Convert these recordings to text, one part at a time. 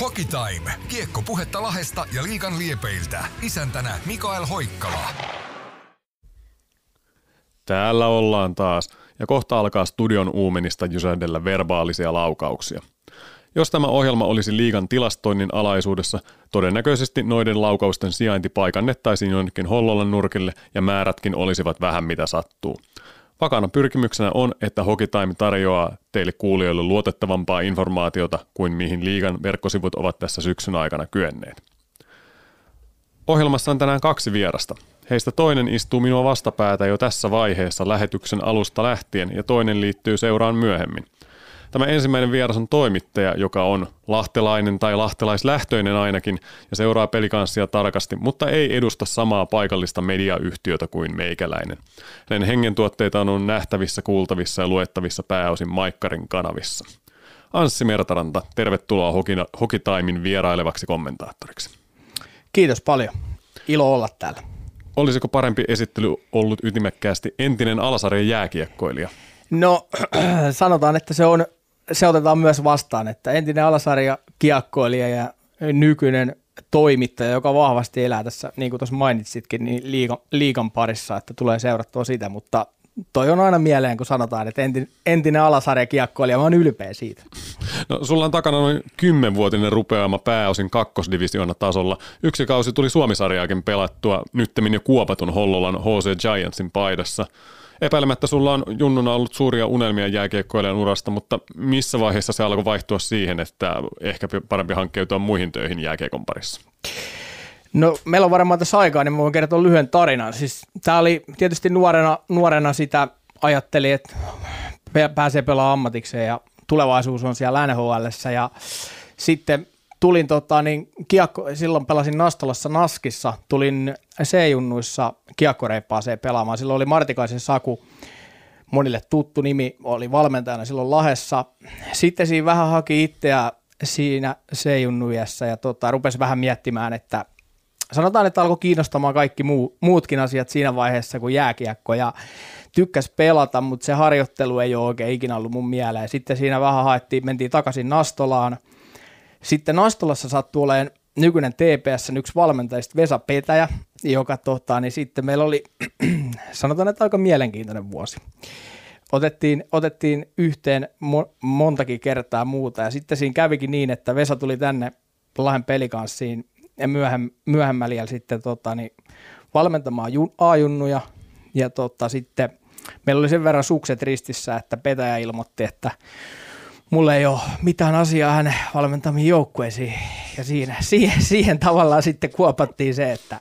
Hockey Time. Kiekko puhetta Lahesta ja Liikan liepeiltä. Isäntänä Mikael Hoikkala. Täällä ollaan taas, ja kohta alkaa studion uumenista jysähdellä verbaalisia laukauksia. Jos tämä ohjelma olisi liigan tilastoinnin alaisuudessa, todennäköisesti noiden laukausten sijainti paikannettaisiin jonnekin Hollolan nurkille ja määrätkin olisivat vähän mitä sattuu. Vakana pyrkimyksenä on, että Hokitime tarjoaa teille kuulijoille luotettavampaa informaatiota kuin mihin liigan verkkosivut ovat tässä syksyn aikana kyenneet. Ohjelmassa on tänään kaksi vierasta. Heistä toinen istuu minua vastapäätä jo tässä vaiheessa lähetyksen alusta lähtien ja toinen liittyy seuraan myöhemmin. Tämä ensimmäinen vieras on toimittaja, joka on lahtelainen tai lahtelaislähtöinen ainakin ja seuraa pelikanssia tarkasti, mutta ei edusta samaa paikallista mediayhtiötä kuin meikäläinen. Hänen hengentuotteita on nähtävissä, kuultavissa ja luettavissa pääosin Maikkarin kanavissa. Anssi Mertaranta, tervetuloa Hokitaimin vierailevaksi kommentaattoriksi. Kiitos paljon. Ilo olla täällä. Olisiko parempi esittely ollut ytimekkäästi entinen alasarjan jääkiekkoilija? No sanotaan, että se on se otetaan myös vastaan, että entinen alasarja kiekkoilija ja nykyinen toimittaja, joka vahvasti elää tässä, niin kuin tuossa mainitsitkin, niin liikan, liikan parissa, että tulee seurattua sitä, mutta toi on aina mieleen, kun sanotaan, että entinen, entinen alasarja kiekkoilija, mä oon ylpeä siitä. No sulla on takana noin kymmenvuotinen rupeama pääosin kakkosdivisioona tasolla. Yksi kausi tuli Suomisarjaakin pelattua, nyttemmin jo kuopatun Hollolan HC Giantsin paidassa. Epäilemättä sulla on junnuna ollut suuria unelmia jääkiekkoilijan urasta, mutta missä vaiheessa se alkoi vaihtua siihen, että ehkä parempi hankkeutua muihin töihin jääkiekon parissa? No meillä on varmaan tässä aikaa, niin mä voin kertoa lyhyen tarinan. Siis tämä oli tietysti nuorena, nuorena sitä ajatteli, että pääsee pelaamaan ammatikseen ja tulevaisuus on siellä NHL ja sitten tulin tota, niin kiekko, silloin pelasin Nastolassa Naskissa, tulin C-junnuissa kiekkoreippaaseen pelaamaan. Silloin oli Martikaisen Saku, monille tuttu nimi, oli valmentajana silloin Lahessa. Sitten siinä vähän haki itseä siinä C-junnuissa ja tota, rupesi vähän miettimään, että sanotaan, että alkoi kiinnostamaan kaikki muu, muutkin asiat siinä vaiheessa kuin jääkiekko ja tykkäs pelata, mutta se harjoittelu ei ole oikein ikinä ollut mun mieleen. Sitten siinä vähän haettiin, mentiin takaisin Nastolaan – sitten Astolassa sattuu olemaan nykyinen TPS yksi valmentajista Vesa Petäjä, joka tota, niin sitten meillä oli, sanotaan, että aika mielenkiintoinen vuosi. Otettiin, otettiin yhteen mo- montakin kertaa muuta ja sitten siinä kävikin niin, että Vesa tuli tänne Lahden pelikanssiin ja myöhem, myöhemmällä sitten tota, niin valmentamaan jun, A-junnuja ja tota, sitten meillä oli sen verran sukset ristissä, että Petäjä ilmoitti, että mulla ei ole mitään asiaa hänen valmentamiin joukkueisiin. Ja siinä, siihen, siihen tavallaan sitten kuopattiin se, että,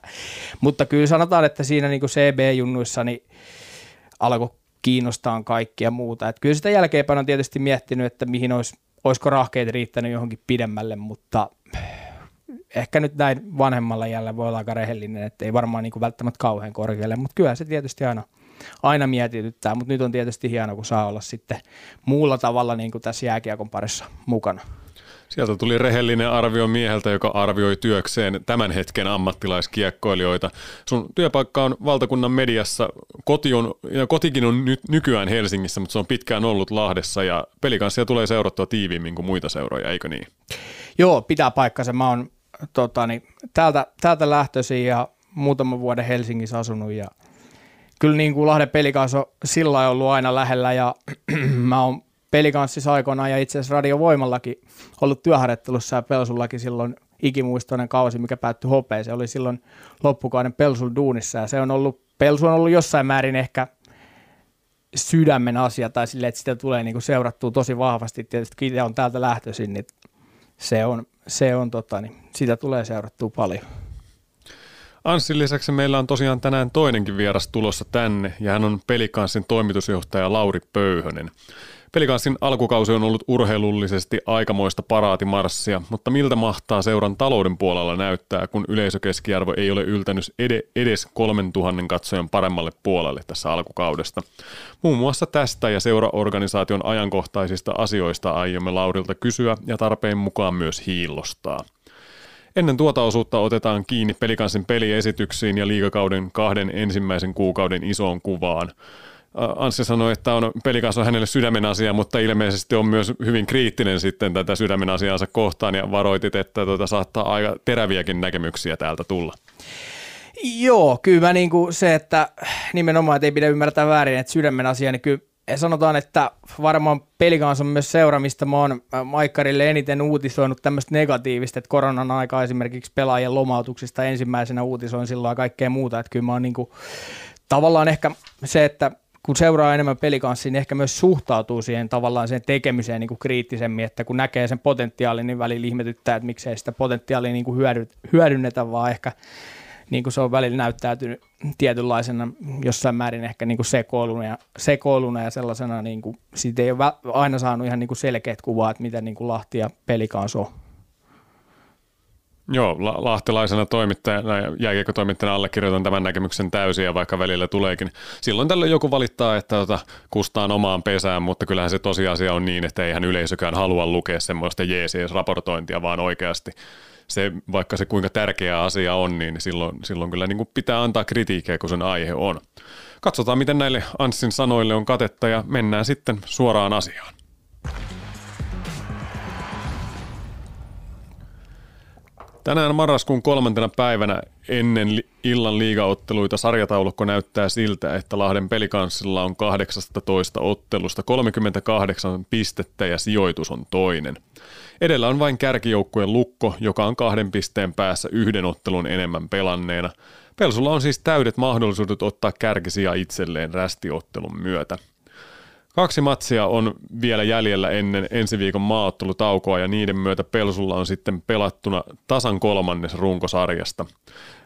mutta kyllä sanotaan, että siinä niin CB-junnuissa niin alkoi kiinnostaa kaikkia muuta. Että kyllä sitä jälkeenpäin on tietysti miettinyt, että mihin olisi, olisiko rahkeet riittänyt johonkin pidemmälle, mutta ehkä nyt näin vanhemmalla jäljellä voi olla aika rehellinen, että ei varmaan niin välttämättä kauhean korkealle, mutta kyllä se tietysti aina – aina mietityttää, mutta nyt on tietysti hienoa, kun saa olla sitten muulla tavalla niin kuin tässä jääkiekon parissa mukana. Sieltä tuli rehellinen arvio mieheltä, joka arvioi työkseen tämän hetken ammattilaiskiekkoilijoita. Sun työpaikka on valtakunnan mediassa. Koti on, ja kotikin on nyt nykyään Helsingissä, mutta se on pitkään ollut Lahdessa ja pelikanssia tulee seurattua tiiviimmin kuin muita seuroja, eikö niin? Joo, pitää paikkansa. Mä oon totani, täältä, täältä lähtöisin ja muutaman vuoden Helsingissä asunut ja – kyllä niin kuin Lahden pelikanssi on sillä ollut aina lähellä ja mä oon pelikanssissa aikoinaan ja itse asiassa radiovoimallakin ollut työharjoittelussa ja Pelsullakin silloin ikimuistoinen kausi, mikä päättyi hopeeseen. Se oli silloin loppukauden Pelsun duunissa ja se on ollut, Pelsu on ollut jossain määrin ehkä sydämen asia tai sille, että sitä tulee niin kuin seurattua tosi vahvasti. Tietysti itse on täältä lähtöisin, niin se on, se on tota, niin sitä tulee seurattua paljon. Anssin lisäksi meillä on tosiaan tänään toinenkin vieras tulossa tänne, ja hän on Pelikanssin toimitusjohtaja Lauri Pöyhönen. Pelikanssin alkukausi on ollut urheilullisesti aikamoista paraatimarssia, mutta miltä mahtaa seuran talouden puolella näyttää, kun yleisökeskiarvo ei ole yltänyt edes 3000 katsojan paremmalle puolelle tässä alkukaudesta. Muun muassa tästä ja seuraorganisaation ajankohtaisista asioista aiomme Laurilta kysyä ja tarpeen mukaan myös hiillostaa. Ennen tuota osuutta otetaan kiinni pelikansin peliesityksiin ja liikakauden kahden ensimmäisen kuukauden isoon kuvaan. Anssi sanoi, että on, pelikas on hänelle sydämen asia, mutta ilmeisesti on myös hyvin kriittinen sitten tätä sydämen asiansa kohtaan ja varoitit, että tuota, saattaa aika teräviäkin näkemyksiä täältä tulla. Joo, kyllä mä niin kuin se, että nimenomaan, että ei pidä ymmärtää väärin, että sydämen asia, niin kyllä sanotaan, että varmaan pelikans on myös seura, mistä mä oon äh, Maikkarille eniten uutisoinut tämmöistä negatiivista, että koronan aika esimerkiksi pelaajien lomautuksista ensimmäisenä uutisoin silloin kaikkea muuta, että kyllä mä oon niin kuin, tavallaan ehkä se, että kun seuraa enemmän pelikanssia, niin ehkä myös suhtautuu siihen tavallaan sen tekemiseen niin kuin kriittisemmin, että kun näkee sen potentiaalin, niin välillä ihmetyttää, että miksei sitä potentiaalia niin kuin hyödynnetä, vaan ehkä niin kuin se on välillä näyttäytynyt tietynlaisena jossain määrin ehkä niin kuin sekoiluna, ja, sekoiluna ja sellaisena, niin kuin, siitä ei ole aina saanut ihan niin kuin selkeät kuvaa, että miten niin kuin Lahti ja Pelikans on. Joo, la- lahtelaisena toimittajana ja jääkiekkotoimittajana allekirjoitan tämän näkemyksen täysin ja vaikka välillä tuleekin. Silloin tällöin joku valittaa, että tota, kustaan omaan pesään, mutta kyllähän se tosiasia on niin, että eihän yleisökään halua lukea semmoista jeesies-raportointia, vaan oikeasti se, vaikka se kuinka tärkeä asia on, niin silloin, silloin kyllä niin kuin pitää antaa kritiikkiä, kun sen aihe on. Katsotaan, miten näille Anssin sanoille on katetta ja mennään sitten suoraan asiaan. Tänään marraskuun kolmantena päivänä ennen illan liigaotteluita sarjataulukko näyttää siltä, että Lahden pelikanssilla on 18 ottelusta 38 pistettä ja sijoitus on toinen. Edellä on vain kärkijoukkueen lukko, joka on kahden pisteen päässä yhden ottelun enemmän pelanneena. Pelsulla on siis täydet mahdollisuudet ottaa kärkisiä itselleen rästiottelun myötä. Kaksi matsia on vielä jäljellä ennen ensi viikon maaottelutaukoa ja niiden myötä Pelsulla on sitten pelattuna tasan kolmannes runkosarjasta.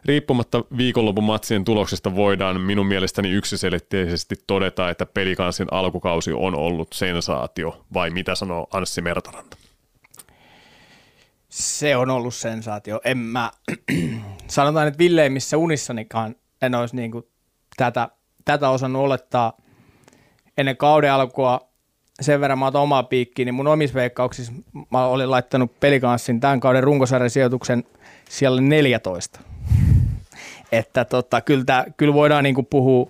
Riippumatta viikonlopun matsien tuloksista voidaan minun mielestäni yksiselitteisesti todeta, että pelikansin alkukausi on ollut sensaatio, vai mitä sanoo Anssi Mertaranta? Se on ollut sensaatio. En mä, sanotaan, että villeimmissä unissanikaan en olisi niin kuin tätä, tätä osannut olettaa – ennen kauden alkua sen verran mä otan omaa piikkiä, niin mun omissa veikkauksissa mä olin laittanut pelikanssin tämän kauden runkosarjan sijoituksen siellä 14. Että tota, kyllä, tää, kyllä voidaan niin puhua,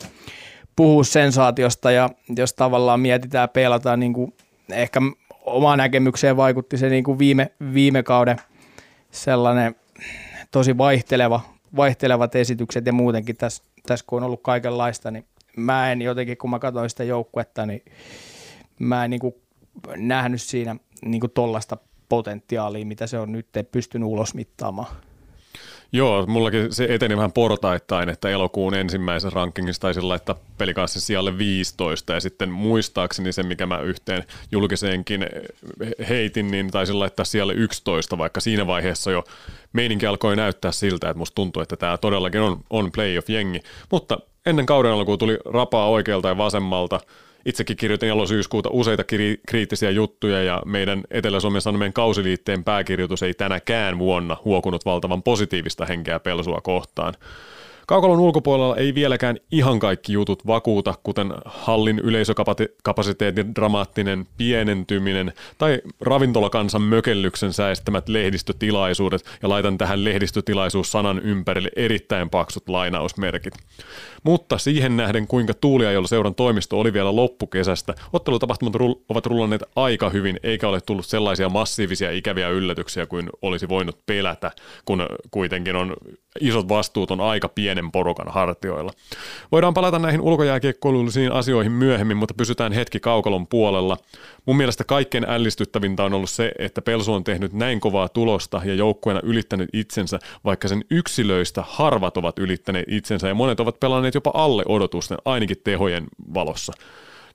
puhua sensaatiosta ja jos tavallaan mietitään, peilataan niin kuin ehkä omaan näkemykseen vaikutti se niin kuin viime, viime kauden sellainen tosi vaihteleva, vaihtelevat esitykset ja muutenkin tässä, tässä kun on ollut kaikenlaista, niin mä en jotenkin, kun mä katsoin sitä joukkuetta, niin mä en niin kuin nähnyt siinä niin kuin tollasta potentiaalia, mitä se on nyt pystynyt ulosmittaamaan. Joo, mullakin se eteni vähän portaittain, että elokuun ensimmäisen rankingissa taisin laittaa pelikanssa sijalle 15 ja sitten muistaakseni se, mikä mä yhteen julkiseenkin heitin, niin taisin laittaa sijalle 11, vaikka siinä vaiheessa jo meininki alkoi näyttää siltä, että musta tuntuu, että tämä todellakin on, on playoff-jengi, mutta ennen kauden alkuun tuli rapaa oikealta ja vasemmalta. Itsekin kirjoitin syyskuuta useita kiri- kriittisiä juttuja ja meidän Etelä-Suomen Sanomien kausiliitteen pääkirjoitus ei tänäkään vuonna huokunut valtavan positiivista henkeä pelsua kohtaan. Kaukalon ulkopuolella ei vieläkään ihan kaikki jutut vakuuta, kuten hallin yleisökapasiteetin dramaattinen pienentyminen tai ravintolakansan mökellyksen säestämät lehdistötilaisuudet, ja laitan tähän lehdistötilaisuus-sanan ympärille erittäin paksut lainausmerkit. Mutta siihen nähden, kuinka tuulia, jolla seuran toimisto oli vielä loppukesästä, ottelutapahtumat ovat rullanneet aika hyvin, eikä ole tullut sellaisia massiivisia ikäviä yllätyksiä kuin olisi voinut pelätä, kun kuitenkin on isot vastuut on aika pienen porukan hartioilla. Voidaan palata näihin ulkojääkiekkoilullisiin asioihin myöhemmin, mutta pysytään hetki kaukalon puolella. Mun mielestä kaikkein ällistyttävintä on ollut se, että Pelsu on tehnyt näin kovaa tulosta ja joukkueena ylittänyt itsensä, vaikka sen yksilöistä harvat ovat ylittäneet itsensä ja monet ovat pelanneet jopa alle odotusten, ainakin tehojen valossa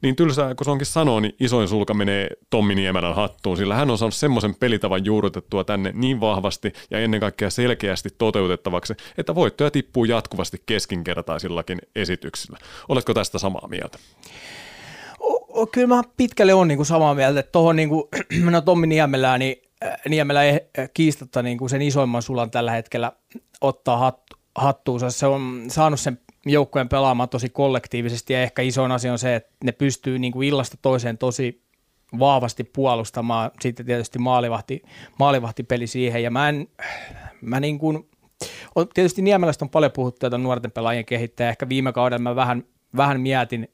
niin tylsää kun se onkin sanoo, niin isoin sulka menee Tommi Niemelän hattuun, sillä hän on saanut semmoisen pelitavan juurrutettua tänne niin vahvasti ja ennen kaikkea selkeästi toteutettavaksi, että voittoja tippuu jatkuvasti keskinkertaisillakin esityksillä. Oletko tästä samaa mieltä? Kyllä mä pitkälle on kuin samaa mieltä, että tuohon niin no Tommi Niemelää, niin äh, Niemelä ei kiistatta niin kuin sen isoimman sulan tällä hetkellä ottaa hat, hattuunsa. Se on saanut sen joukkojen pelaamaan tosi kollektiivisesti ja ehkä isoin asia on se, että ne pystyy niin kuin illasta toiseen tosi vahvasti puolustamaan. Sitten tietysti maalivahti, maalivahtipeli siihen ja mä en, mä niin kuin, on, tietysti Niemelästä on paljon puhuttu että nuorten pelaajien kehittäjä. Ehkä viime kaudella mä vähän, vähän mietin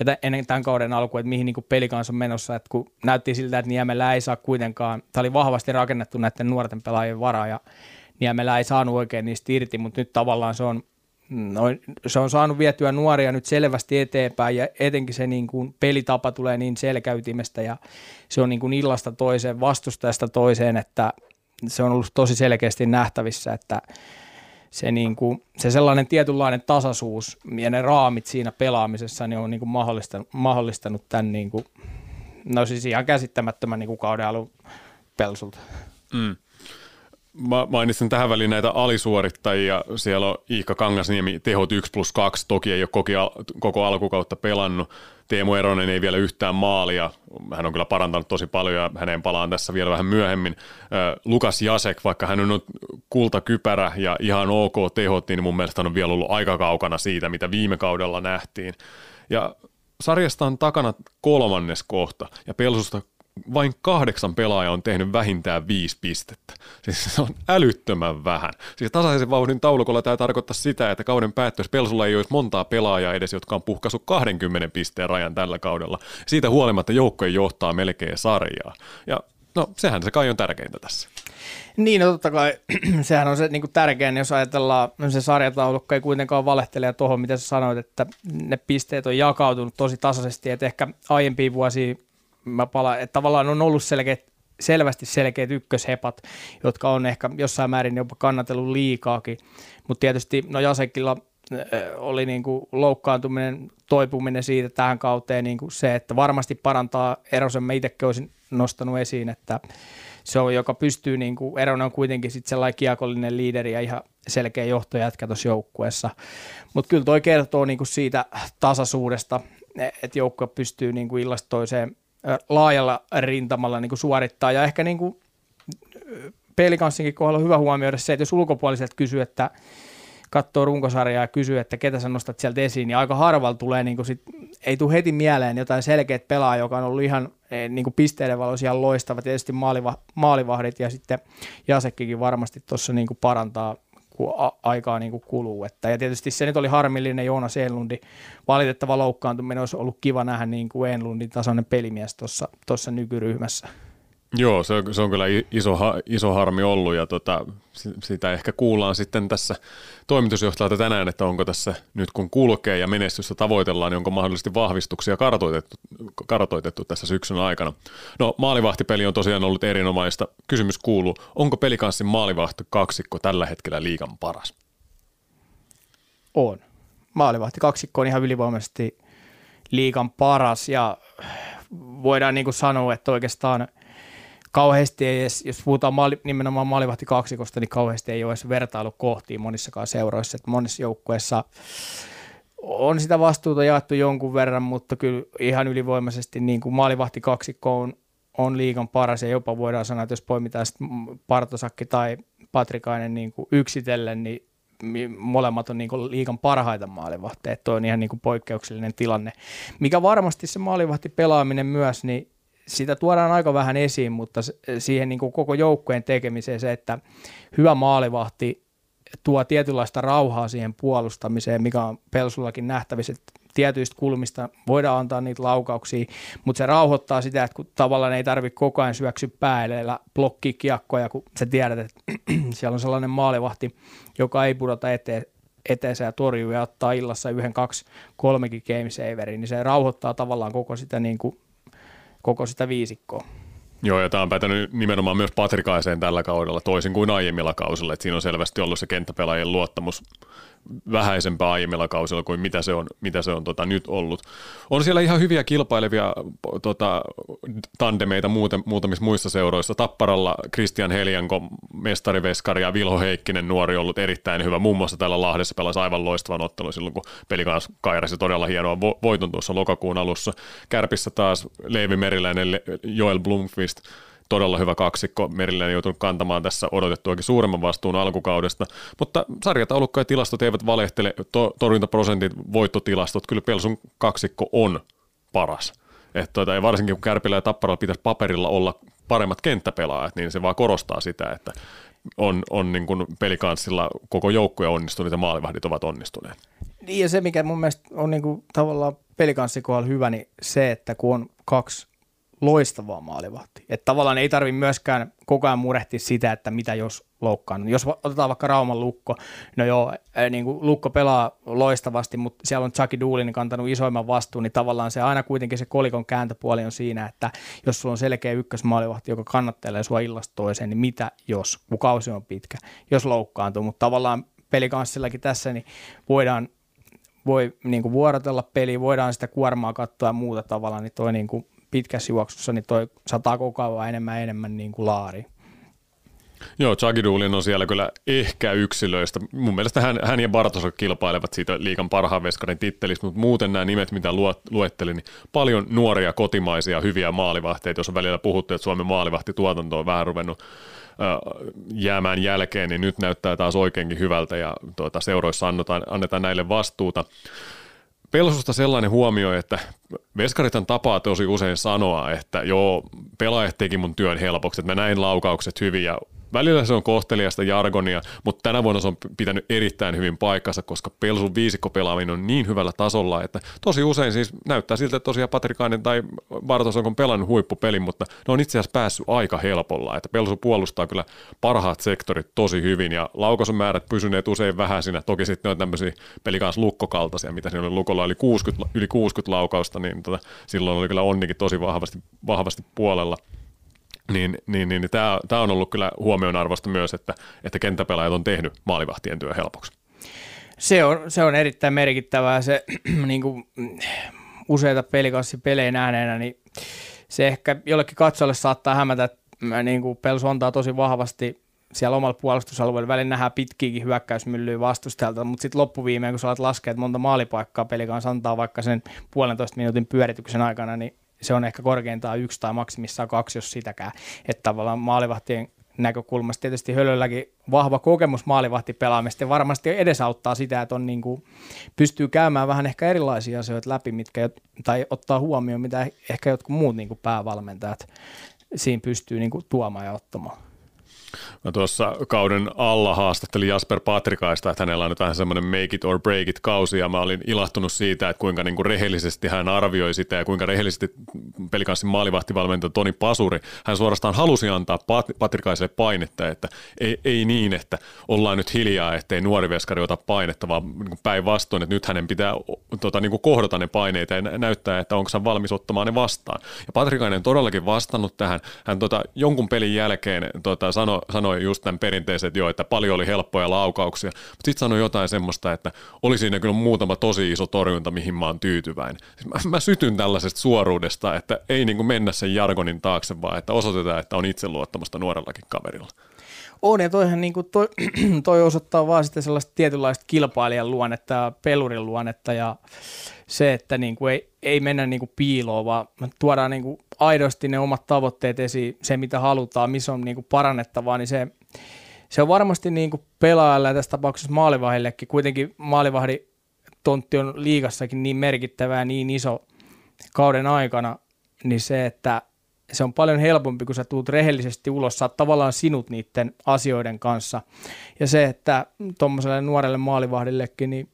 ja ennen tämän kauden alku, että mihin niin kuin peli on menossa, että kun näytti siltä, että Niemelä ei saa kuitenkaan, tämä oli vahvasti rakennettu näiden nuorten pelaajien varaa ja Niemelä ei saanut oikein niistä irti, mutta nyt tavallaan se on, noin, se on saanut vietyä nuoria nyt selvästi eteenpäin ja etenkin se niin kuin pelitapa tulee niin selkäytimestä ja se on niin kuin illasta toiseen, vastustajasta toiseen, että se on ollut tosi selkeästi nähtävissä, että se, niin kuin, se sellainen tietynlainen tasaisuus ja ne raamit siinä pelaamisessa niin on niin kuin mahdollistanut, mahdollistanut tämän niin kuin, no siis ihan käsittämättömän niin kuin kauden alun pelsulta. Mm. Mä mainitsin tähän väliin näitä alisuorittajia. Siellä on Iikka Kangasniemi, tehot 1 plus 2, toki ei ole koko alkukautta pelannut. Teemu Eronen ei vielä yhtään maalia. Hän on kyllä parantanut tosi paljon ja häneen palaan tässä vielä vähän myöhemmin. Lukas Jasek, vaikka hän on kultakypärä ja ihan ok tehot, niin mun mielestä on vielä ollut aika kaukana siitä, mitä viime kaudella nähtiin. Ja sarjasta on takana kolmannes kohta ja Pelsusta vain kahdeksan pelaajaa on tehnyt vähintään viisi pistettä. Siis se on älyttömän vähän. Siis tasaisen vauhdin taulukolla tämä tarkoittaa sitä, että kauden päättyessä Pelsulla ei olisi montaa pelaajaa edes, jotka on puhkaissut 20 pisteen rajan tällä kaudella. Siitä huolimatta joukkojen johtaa melkein sarjaa. Ja no, sehän se kai on tärkeintä tässä. Niin, no totta kai sehän on se niin kuin tärkein, jos ajatellaan, se sarjataulukko ei kuitenkaan valehtele tuohon, mitä sä sanoit, että ne pisteet on jakautunut tosi tasaisesti, että ehkä aiempiin vuosiin mä palaan, että tavallaan on ollut selkeät, selvästi selkeät ykköshepat, jotka on ehkä jossain määrin jopa kannatellut liikaakin, mutta tietysti no Jasekilla oli niin kuin loukkaantuminen, toipuminen siitä tähän kauteen niin kuin se, että varmasti parantaa Erosen, mä itsekin olisin nostanut esiin, että se on, joka pystyy, niin kuin, Eronen on kuitenkin sitten sellainen kiekollinen liideri ja ihan selkeä johtojätkä tuossa joukkueessa, mutta kyllä toi kertoo niin kuin siitä tasaisuudesta, että joukkue pystyy niin kuin illasta toiseen laajalla rintamalla niin kuin suorittaa. Ja ehkä niin kuin Pelikanssinkin kohdalla on hyvä huomioida se, että jos ulkopuoliset kysyy, että katsoo runkosarjaa ja kysyy, että ketä sä nostat sieltä esiin, niin aika harvalla tulee, niin kuin sit, ei tule heti mieleen jotain selkeät pelaa, joka on ollut ihan e, niin kuin pisteiden valossa ihan loistava. Tietysti maaliva, maalivahdit ja sitten Jasekkikin varmasti tuossa niin parantaa kun a- aikaa niin kuin kuluu. Että, ja tietysti se nyt oli harmillinen Joonas Enlundi. Valitettava loukkaantuminen olisi ollut kiva nähdä niin kuin Enlundin tasoinen pelimies tuossa nykyryhmässä. Joo, se on, se on kyllä iso, iso harmi ollut ja tota, sitä ehkä kuullaan sitten tässä toimitusjohtajalta tänään, että onko tässä nyt kun kulkee ja menestystä tavoitellaan, niin onko mahdollisesti vahvistuksia kartoitettu, kartoitettu tässä syksyn aikana. No maalivahtipeli on tosiaan ollut erinomaista. Kysymys kuuluu, onko pelikanssin maalivahti kaksikko tällä hetkellä liikan paras? On. Maalivahti kaksikko on ihan ylivoimaisesti liikan paras ja voidaan niin kuin sanoa, että oikeastaan – kauheasti ei edes, jos puhutaan maali, nimenomaan maalivahti kaksikosta, niin kauheasti ei ole edes vertailu kohtiin monissakaan seuroissa. Että monissa joukkueissa on sitä vastuuta jaettu jonkun verran, mutta kyllä ihan ylivoimaisesti niin kuin maalivahti kaksikko on, on liikan paras ja jopa voidaan sanoa, että jos poimitaan Partosakki tai Patrikainen niin kuin yksitellen, niin molemmat on niin liikan parhaita maalivahteja. Tuo on ihan niin poikkeuksellinen tilanne. Mikä varmasti se maalivahti pelaaminen myös, niin sitä tuodaan aika vähän esiin, mutta siihen niin kuin koko joukkueen tekemiseen se, että hyvä maalivahti tuo tietynlaista rauhaa siihen puolustamiseen, mikä on Pelsullakin nähtävissä, että tietyistä kulmista voidaan antaa niitä laukauksia, mutta se rauhoittaa sitä, että kun tavallaan ei tarvitse koko ajan syöksy päällä blokki kiekkoja, kun sä tiedät, että siellä on sellainen maalivahti, joka ei pudota eteen, eteensä ja torjuu ja ottaa illassa yhden, kaksi, kolmekin game saveriin, niin se rauhoittaa tavallaan koko sitä niin kuin koko sitä viisikkoa. Joo, ja tämä on päätänyt nimenomaan myös Patrikaiseen tällä kaudella, toisin kuin aiemmilla kausilla, että siinä on selvästi ollut se kenttäpelaajien luottamus vähäisempää aiemmilla kausilla kuin mitä se on, mitä se on tota, nyt ollut. On siellä ihan hyviä kilpailevia tota, tandemeita muuten, muutamissa muissa seuroissa. Tapparalla Christian Helianko, mestariveskari ja Vilho Heikkinen nuori ollut erittäin hyvä. Muun muassa täällä Lahdessa pelasi aivan loistavan ottelun silloin, kun peli kairasi todella hienoa voiton tuossa lokakuun alussa. Kärpissä taas Leivi Meriläinen, Joel Blomqvist – todella hyvä kaksikko. Merillinen joutunut kantamaan tässä odotettuakin suuremman vastuun alkukaudesta, mutta sarjataulukko ja tilastot eivät valehtele. To- torjuntaprosentit, voittotilastot, kyllä Pelsun kaksikko on paras. Että tuota, ja varsinkin kun Kärpillä ja Tapparalla pitäisi paperilla olla paremmat kenttäpelaajat, niin se vaan korostaa sitä, että on, on niin kuin pelikanssilla koko joukkoja onnistunut ja maalivahdit ovat onnistuneet. Niin ja se, mikä mun mielestä on niin kuin tavallaan pelikanssin kohdalla hyvä, niin se, että kun on kaksi loistavaa maalivahtia. Että tavallaan ei tarvi myöskään koko ajan murehtia sitä, että mitä jos loukkaan. Jos otetaan vaikka Rauman Lukko, no joo, niin kuin Lukko pelaa loistavasti, mutta siellä on Chucky Doolin kantanut isoimman vastuun, niin tavallaan se aina kuitenkin se kolikon kääntöpuoli on siinä, että jos sulla on selkeä ykkösmaalivahti, joka kannattelee sua illasta toiseen, niin mitä jos, kun kausi on pitkä, jos loukkaantuu, mutta tavallaan pelikanssillakin tässä, niin voidaan voi niin kuin vuorotella peli, voidaan sitä kuormaa katsoa ja muuta tavalla, niin toi niin kuin pitkässä juoksussa, niin toi sataa koko ajan enemmän enemmän niin kuin laari. Joo, Chagidulin on siellä kyllä ehkä yksilöistä. Mun mielestä hän, hän ja Bartos kilpailevat siitä liikan parhaan veskarin tittelistä, mutta muuten nämä nimet, mitä luettelin, niin paljon nuoria kotimaisia hyviä maalivahteita. Jos on välillä puhuttu, että Suomen maalivahtituotanto on vähän ruvennut jäämään jälkeen, niin nyt näyttää taas oikeinkin hyvältä ja tuota, seuroissa annetaan, annetaan näille vastuuta. Pelsusta sellainen huomio, että veskarithan tapaa tosi usein sanoa, että joo, pelaajat teki mun työn helpoksi, että mä näin laukaukset hyvin ja Välillä se on kohteliasta jargonia, mutta tänä vuonna se on pitänyt erittäin hyvin paikkansa, koska Pelsun viisikkopelaaminen on niin hyvällä tasolla, että tosi usein siis näyttää siltä, että tosiaan Patrikainen tai Bartos on pelannut huippupelin, mutta ne on itse asiassa päässyt aika helpolla, että Pelsu puolustaa kyllä parhaat sektorit tosi hyvin ja laukaisumäärät pysyneet usein vähäisinä, toki sitten on tämmöisiä pelikans lukkokaltaisia, mitä siinä oli lukolla oli 60, yli 60 laukausta, niin tota, silloin oli kyllä onnikin tosi vahvasti, vahvasti puolella niin, niin, niin, niin tämä, on ollut kyllä huomionarvoista myös, että, että kenttäpelaajat on tehnyt maalivahtien työ helpoksi. Se on, se on erittäin merkittävää. Se niin kuin, useita pelikassipelejä nähneenä, niin se ehkä jollekin katsojalle saattaa hämätä, että niin kuin Pelsu antaa tosi vahvasti siellä omalla puolustusalueella. Välillä nähdään pitkiäkin hyökkäysmyllyä vastustajalta, mutta sitten loppuviimeen, kun sä alat laskea, että monta maalipaikkaa pelikanssa antaa vaikka sen puolentoista minuutin pyörityksen aikana, niin se on ehkä korkeintaan yksi tai maksimissaan kaksi, jos sitäkään. Että tavallaan maalivahtien näkökulmasta tietysti Hölölläkin vahva kokemus maalivahtipelaamista varmasti edesauttaa sitä, että on niin kuin, pystyy käymään vähän ehkä erilaisia asioita läpi, mitkä, tai ottaa huomioon, mitä ehkä jotkut muut niin kuin päävalmentajat siinä pystyy niin kuin, tuomaan ja ottamaan. Mä tuossa kauden alla haastattelin Jasper Patrikaista, että hänellä on nyt vähän semmoinen make it or break it kausi, ja mä olin ilahtunut siitä, että kuinka niin kuin rehellisesti hän arvioi sitä, ja kuinka rehellisesti pelikanssin maalivahtivalmentaja Toni Pasuri, hän suorastaan halusi antaa Pat- Patrikaiselle painetta, että ei, ei niin, että ollaan nyt hiljaa, ettei nuori veskari ota painetta, vaan niin päinvastoin, että nyt hänen pitää tota, niin kuin kohdata ne paineita ja näyttää, että onko hän valmis ottamaan ne vastaan. Ja Patrikainen todellakin vastannut tähän. Hän tota, jonkun pelin jälkeen tota, sanoi, sanoi just tämän perinteisen, että joo, että paljon oli helppoja laukauksia, mutta sitten sanoi jotain semmoista, että oli siinä kyllä muutama tosi iso torjunta, mihin mä oon tyytyväinen. Siis mä, mä sytyn tällaisesta suoruudesta, että ei niin kuin mennä sen jargonin taakse, vaan että osoitetaan, että on itseluottamusta nuorellakin kaverilla. On, ja toihan niin kuin toi, toi osoittaa vaan sitten sellaista tietynlaista kilpailijan luonnetta ja pelurin luonnetta ja se, että niin kuin ei, ei mennä niin kuin piiloon, vaan tuodaan niin kuin aidosti ne omat tavoitteet esiin, se mitä halutaan, missä on niin kuin parannettavaa, niin se, se on varmasti niin kuin pelaajalle ja tässä tapauksessa maalivahdillekin. Kuitenkin maalivahdin tontti on liigassakin niin merkittävä ja niin iso kauden aikana, niin se, että se on paljon helpompi, kun sä tuut rehellisesti ulos, saat tavallaan sinut niiden asioiden kanssa. Ja se, että tuommoiselle nuorelle maalivahdillekin, niin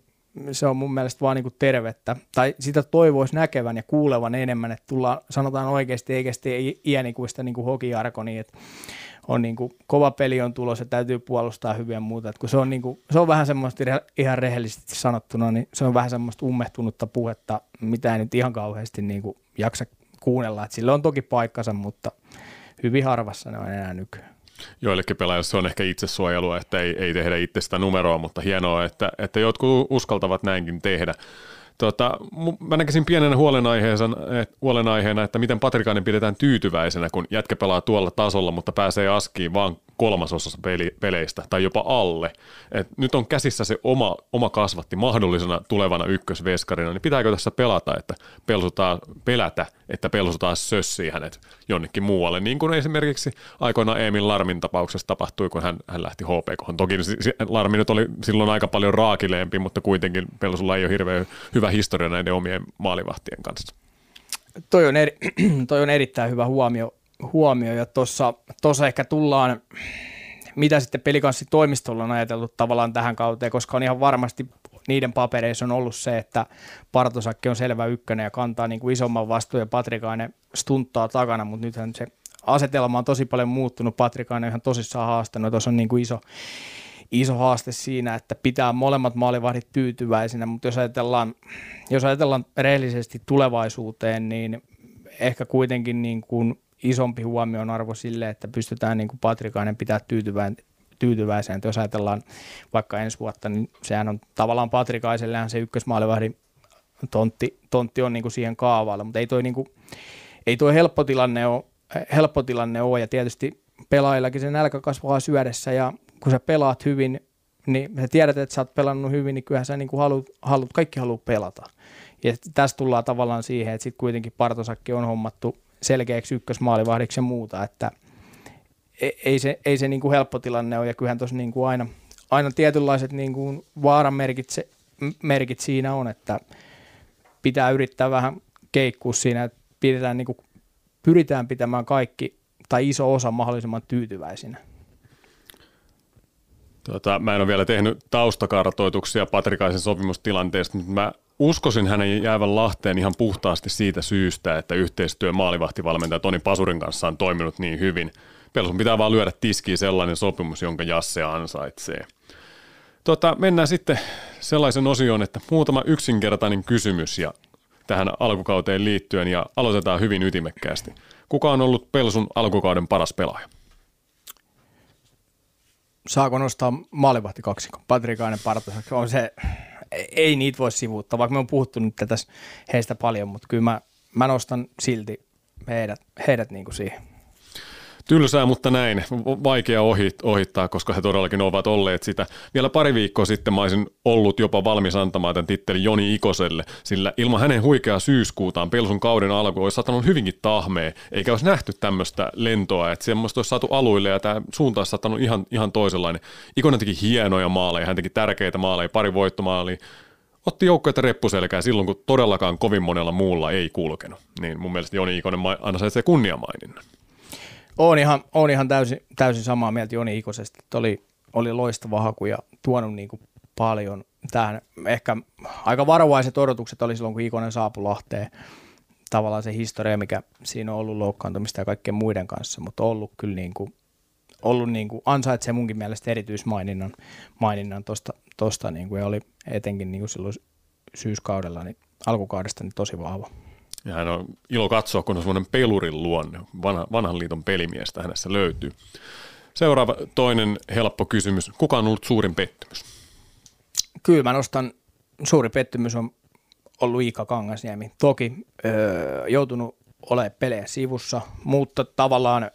se on mun mielestä vaan niin tervettä. Tai sitä toivoisi näkevän ja kuulevan enemmän, että tullaan, sanotaan oikeasti eikä sitten iänikuista niin kuin hokiarkoni, että on niin kuin, kova peli on tulossa ja täytyy puolustaa hyviä muuta. Että kun se, on niin kuin, se on vähän semmoista ihan rehellisesti sanottuna, niin se on vähän semmoista ummehtunutta puhetta, mitä ei nyt ihan kauheasti niin kuin jaksa kuunnella. Sillä on toki paikkansa, mutta hyvin harvassa ne on enää nykyään joillekin pelaajille se on ehkä itsesuojelua, että ei, ei tehdä itse sitä numeroa, mutta hienoa, että, että jotkut uskaltavat näinkin tehdä. Tota, mä näkisin pienenä huolenaiheena, että miten Patrikainen pidetään tyytyväisenä, kun jätkä pelaa tuolla tasolla, mutta pääsee askiin vaan kolmasosassa peli, peleistä tai jopa alle. Et nyt on käsissä se oma, oma kasvatti mahdollisena tulevana ykkösveskarina, niin pitääkö tässä pelata, että pelsutaan, pelätä, että pelsu taas sössii hänet jonnekin muualle, niin kuin esimerkiksi aikoina Emil Larmin tapauksessa tapahtui, kun hän, hän lähti HPK. Toki Larmi nyt oli silloin aika paljon raakileempi, mutta kuitenkin pelsulla ei ole hirveän hyvä historia näiden omien maalivahtien kanssa. Toi on, eri, toi on erittäin hyvä huomio huomio ja tuossa ehkä tullaan, mitä sitten pelikanssi toimistolla on ajateltu tavallaan tähän kauteen, koska on ihan varmasti niiden papereissa on ollut se, että Partosakki on selvä ykkönen ja kantaa niin kuin isomman vastuun ja Patrikainen stunttaa takana, mutta nythän se asetelma on tosi paljon muuttunut. Patrikainen on ihan tosissaan haastanut. Tuossa on niin kuin iso, iso haaste siinä, että pitää molemmat maalivahdit tyytyväisinä, mutta jos ajatellaan, jos ajatellaan rehellisesti tulevaisuuteen, niin ehkä kuitenkin niin kuin isompi huomion arvo sille, että pystytään niin kuin Patrikainen pitää tyytyväinen, tyytyväisenä. Jos ajatellaan vaikka ensi vuotta, niin sehän on tavallaan Patrikaisellehan se ykkösmaalivahdin tontti, tontti on niin kuin siihen kaavailla, mutta ei toi, niin kuin, ei toi helppo tilanne ole, helppo tilanne ole ja tietysti pelaajillakin se nälkä kasvaa syödessä ja kun sä pelaat hyvin, niin sä tiedät, että sä oot pelannut hyvin, niin kyllähän sä niin kuin haluat, haluat, kaikki haluaa pelata. Ja tässä tullaan tavallaan siihen, että sitten kuitenkin Partosakki on hommattu selkeäksi ykkösmaalivahdiksi ja muuta, että e, ei se, ei se niin kuin helppo tilanne ole ja kyllähän tuossa niin kuin aina, aina tietynlaiset niin kuin vaaran merkit, se, merkit siinä on, että pitää yrittää vähän keikkua siinä, että pidetään niin kuin, pyritään pitämään kaikki tai iso osa mahdollisimman tyytyväisinä. Tota, mä en ole vielä tehnyt taustakartoituksia Patrikaisen sopimustilanteesta, mutta mä uskoisin hänen jäävän Lahteen ihan puhtaasti siitä syystä, että yhteistyö maalivahtivalmentaja Toni Pasurin kanssa on toiminut niin hyvin. Pelsun pitää vaan lyödä tiskiin sellainen sopimus, jonka Jasse ansaitsee. Tota, mennään sitten sellaisen osioon, että muutama yksinkertainen kysymys ja tähän alkukauteen liittyen ja aloitetaan hyvin ytimekkäästi. Kuka on ollut Pelsun alkukauden paras pelaaja? Saako nostaa maalivahti kaksikon? Patrikainen Partosak on se, ei niitä voi sivuuttaa, vaikka me on puhuttu nyt tässä heistä paljon, mutta kyllä mä, mä nostan silti heidät, heidät niin kuin siihen. Tylsää, mutta näin. Vaikea ohittaa, koska he todellakin ovat olleet sitä. Vielä pari viikkoa sitten mä olisin ollut jopa valmis antamaan tämän tittelin Joni Ikoselle, sillä ilman hänen huikeaa syyskuutaan Pelsun kauden alku olisi saattanut hyvinkin tahmea, eikä olisi nähty tämmöistä lentoa, että semmoista olisi saatu aluille ja tämä suunta olisi saattanut ihan, ihan toisenlainen. Ikonen teki hienoja maaleja, hän teki tärkeitä maaleja, pari voittomaalia, otti joukkoita reppuselkää silloin, kun todellakaan kovin monella muulla ei kulkenut. Niin mun mielestä Joni Ikonen ansaitsee kunniamaininnan. Oon ihan, oon ihan täysin, täysin samaa mieltä Joni Ikosesta, että oli, oli loistava haku ja tuonut niin kuin paljon tähän. Ehkä aika varovaiset odotukset oli silloin, kun Ikonen saapui Lahteen. Tavallaan se historia, mikä siinä on ollut loukkaantumista ja kaikkien muiden kanssa, mutta ollut kyllä niin kuin, ollut niin kuin, ansaitsee munkin mielestä erityismaininnan maininnan tosta, tosta niin kuin, ja oli etenkin niin kuin silloin syyskaudella, niin alkukaudesta niin tosi vahva. Ja hän on ilo katsoa, kun on semmoinen pelurin luonne, vanha, vanhan liiton pelimiestä hänessä löytyy. Seuraava toinen helppo kysymys. Kuka on ollut suurin pettymys? Kyllä mä nostan, suuri pettymys on ollut Iika Kangasniemi. Toki öö, joutunut olemaan pelejä sivussa, mutta tavallaan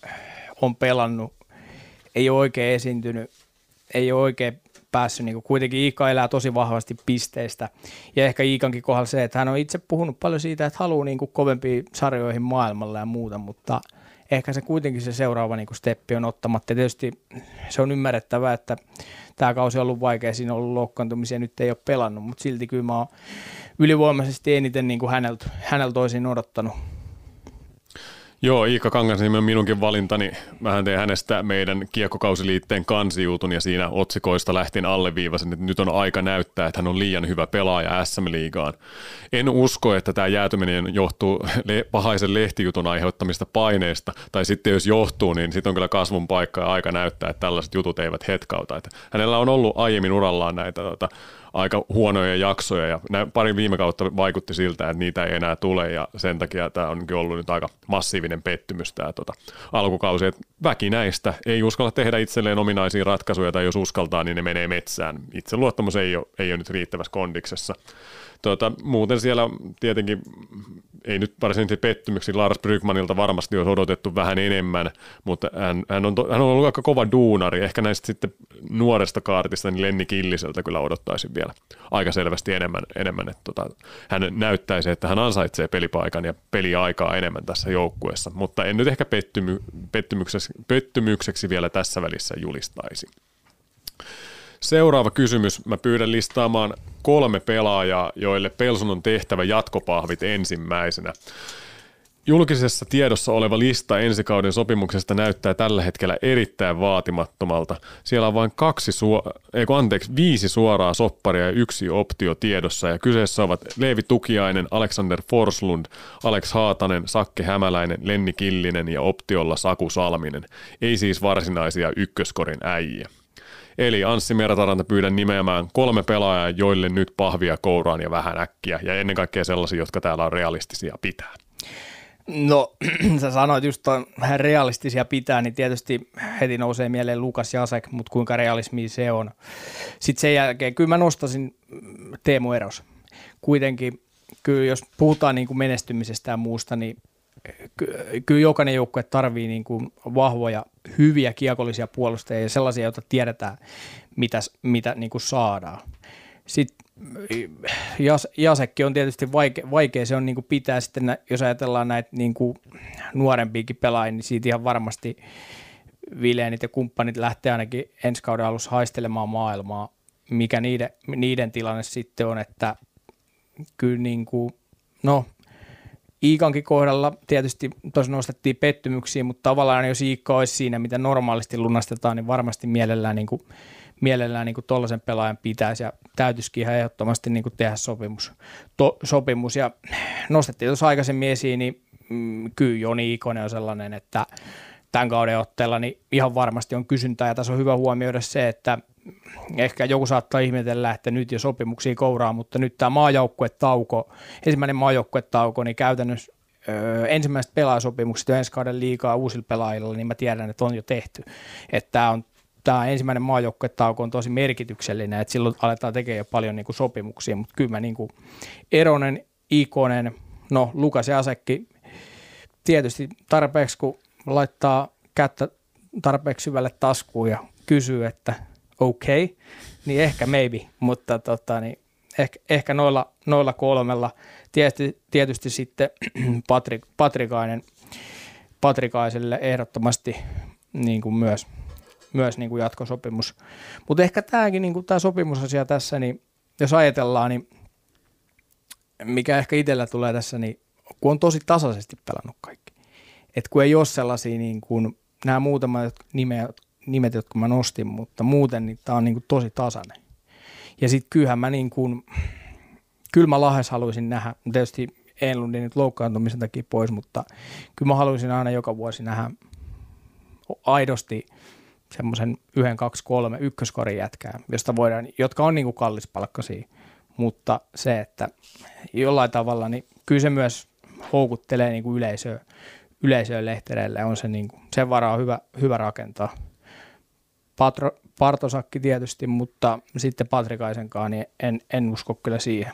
on pelannut, ei ole oikein esiintynyt, ei ole oikein päässyt, niin kuitenkin Iika elää tosi vahvasti pisteistä. Ja ehkä Iikankin kohdalla se, että hän on itse puhunut paljon siitä, että haluaa niin kuin kovempiin sarjoihin maailmalla ja muuta, mutta ehkä se kuitenkin se seuraava niin kuin steppi on ottamatta. Ja tietysti se on ymmärrettävää, että tämä kausi on ollut vaikea, siinä on ollut loukkaantumisia, nyt ei ole pelannut, mutta silti kyllä mä oon ylivoimaisesti eniten niin kuin häneltä, häneltä olisin odottanut Joo, Iikka Kangasniemi on minunkin valintani. Mähän tein hänestä meidän kiekkokausiliitteen kansijuutun ja siinä otsikoista lähtien alleviivasin, että nyt on aika näyttää, että hän on liian hyvä pelaaja SM-liigaan. En usko, että tämä jäätyminen johtuu le- pahaisen lehtijutun aiheuttamista paineista, tai sitten jos johtuu, niin sitten on kyllä kasvun paikka ja aika näyttää, että tällaiset jutut eivät hetkauta. Että hänellä on ollut aiemmin urallaan näitä tota, aika huonoja jaksoja ja pari viime kautta vaikutti siltä, että niitä ei enää tule ja sen takia tämä on ollut nyt aika massiivinen pettymys tämä tota, alkukausi, että väki näistä ei uskalla tehdä itselleen ominaisia ratkaisuja tai jos uskaltaa, niin ne menee metsään. Itseluottamus ei ole, ei ole nyt riittävässä kondiksessa. Tuota, muuten siellä tietenkin ei nyt varsinaisesti pettymyksiä Lars Brygmanilta varmasti olisi odotettu vähän enemmän, mutta hän, hän, on, hän on ollut aika kova duunari. Ehkä näistä sitten nuoresta kaartista, niin Lenni Killiseltä kyllä odottaisin vielä aika selvästi enemmän, enemmän että tota, hän näyttäisi, että hän ansaitsee pelipaikan ja peliaikaa enemmän tässä joukkueessa, mutta en nyt ehkä pettymy, pettymykseksi, pettymykseksi vielä tässä välissä julistaisi. Seuraava kysymys. Mä pyydän listaamaan kolme pelaajaa, joille Pelson on tehtävä jatkopahvit ensimmäisenä. Julkisessa tiedossa oleva lista ensikauden sopimuksesta näyttää tällä hetkellä erittäin vaatimattomalta. Siellä on vain kaksi suo- ei, anteeksi, viisi suoraa sopparia ja yksi optio tiedossa ja kyseessä ovat Leevi Tukiainen, Alexander Forslund, Alex Haatanen, Sakke Hämäläinen, Lenni Killinen ja optiolla Saku Salminen. Ei siis varsinaisia ykköskorin äijiä. Eli Anssi Mertaranta pyydän nimeämään kolme pelaajaa, joille nyt pahvia kouraan ja vähän äkkiä, ja ennen kaikkea sellaisia, jotka täällä on realistisia pitää. No, sä sanoit just ton realistisia pitää, niin tietysti heti nousee mieleen Lukas Jasek, mutta kuinka realismi se on. Sitten sen jälkeen, kyllä mä nostasin Teemu Eros. Kuitenkin, kyllä jos puhutaan niin kuin menestymisestä ja muusta, niin kyllä jokainen joukkue tarvii niin kuin vahvoja, hyviä kiekollisia puolustajia ja sellaisia, joita tiedetään, mitä, mitä niin kuin saadaan. Sitten Jas, Jasekki on tietysti vaikea, vaikea se on niin kuin pitää sitten, jos ajatellaan näitä niin kuin nuorempiakin pelaajia, niin siitä ihan varmasti Vileenit ja kumppanit lähtee ainakin ensi kauden alussa haistelemaan maailmaa, mikä niiden, niiden tilanne sitten on, että kyllä niin kuin, no Iikankin kohdalla tietysti tuossa nostettiin pettymyksiä, mutta tavallaan jos Iikka olisi siinä, mitä normaalisti lunastetaan, niin varmasti mielellään niin kuin mielellään niin tuollaisen pelaajan pitäisi ja täytyisikin ihan ehdottomasti niin kuin tehdä sopimus, to, sopimus. Ja nostettiin tuossa aikaisemmin esiin, niin mm, kyllä Joni Ikonen on sellainen, että tämän kauden otteella niin ihan varmasti on kysyntää ja tässä on hyvä huomioida se, että ehkä joku saattaa ihmetellä, että nyt jo sopimuksia kouraa, mutta nyt tämä maajoukkuetauko, ensimmäinen maajoukkuetauko, niin käytännössä öö, ensimmäiset pelaajasopimukset jo ensi kauden liikaa uusilla pelaajilla, niin mä tiedän, että on jo tehty. Että tämä on tämä ensimmäinen maajoukkuetauko on tosi merkityksellinen, että silloin aletaan tekemään jo paljon niin kuin sopimuksia, mutta kyllä mä niin kuin Eronen, Ikonen, no Lukas ja Asekki, tietysti tarpeeksi kun laittaa kättä tarpeeksi syvälle taskuun ja kysyy, että okei, okay, niin ehkä maybe, mutta tota, niin ehkä, ehkä noilla, noilla kolmella, tietysti, tietysti sitten Patrik, Patrikainen, Patrikaiselle ehdottomasti niin kuin myös – myös niin kuin jatkosopimus. Mutta ehkä tämäkin, niin kuin tämä sopimusasia tässä, niin jos ajatellaan, niin mikä ehkä itsellä tulee tässä, niin kun on tosi tasaisesti pelannut kaikki. Et kun ei ole sellaisia niin kuin, nämä muutamat nimet, nimet, jotka mä nostin, mutta muuten niin tämä on niin kuin tosi tasainen. Ja sitten kyllähän mä niin kuin, kyllä mä Lahes haluaisin nähdä, tietysti Enlundin nyt loukkaantumisen takia pois, mutta kyllä mä haluaisin aina joka vuosi nähdä aidosti semmoisen yhden, kaksi, kolme ykköskorin jätkää, josta voidaan, jotka on niin kuin kallispalkkaisia, mutta se, että jollain tavalla, niin kyllä se myös houkuttelee niin kuin yleisöä, yleisöä lehtereille, on se niin kuin, sen varaa hyvä, hyvä rakentaa. Patro, Partosakki tietysti, mutta sitten Patrikaisenkaan, niin en, en usko kyllä siihen.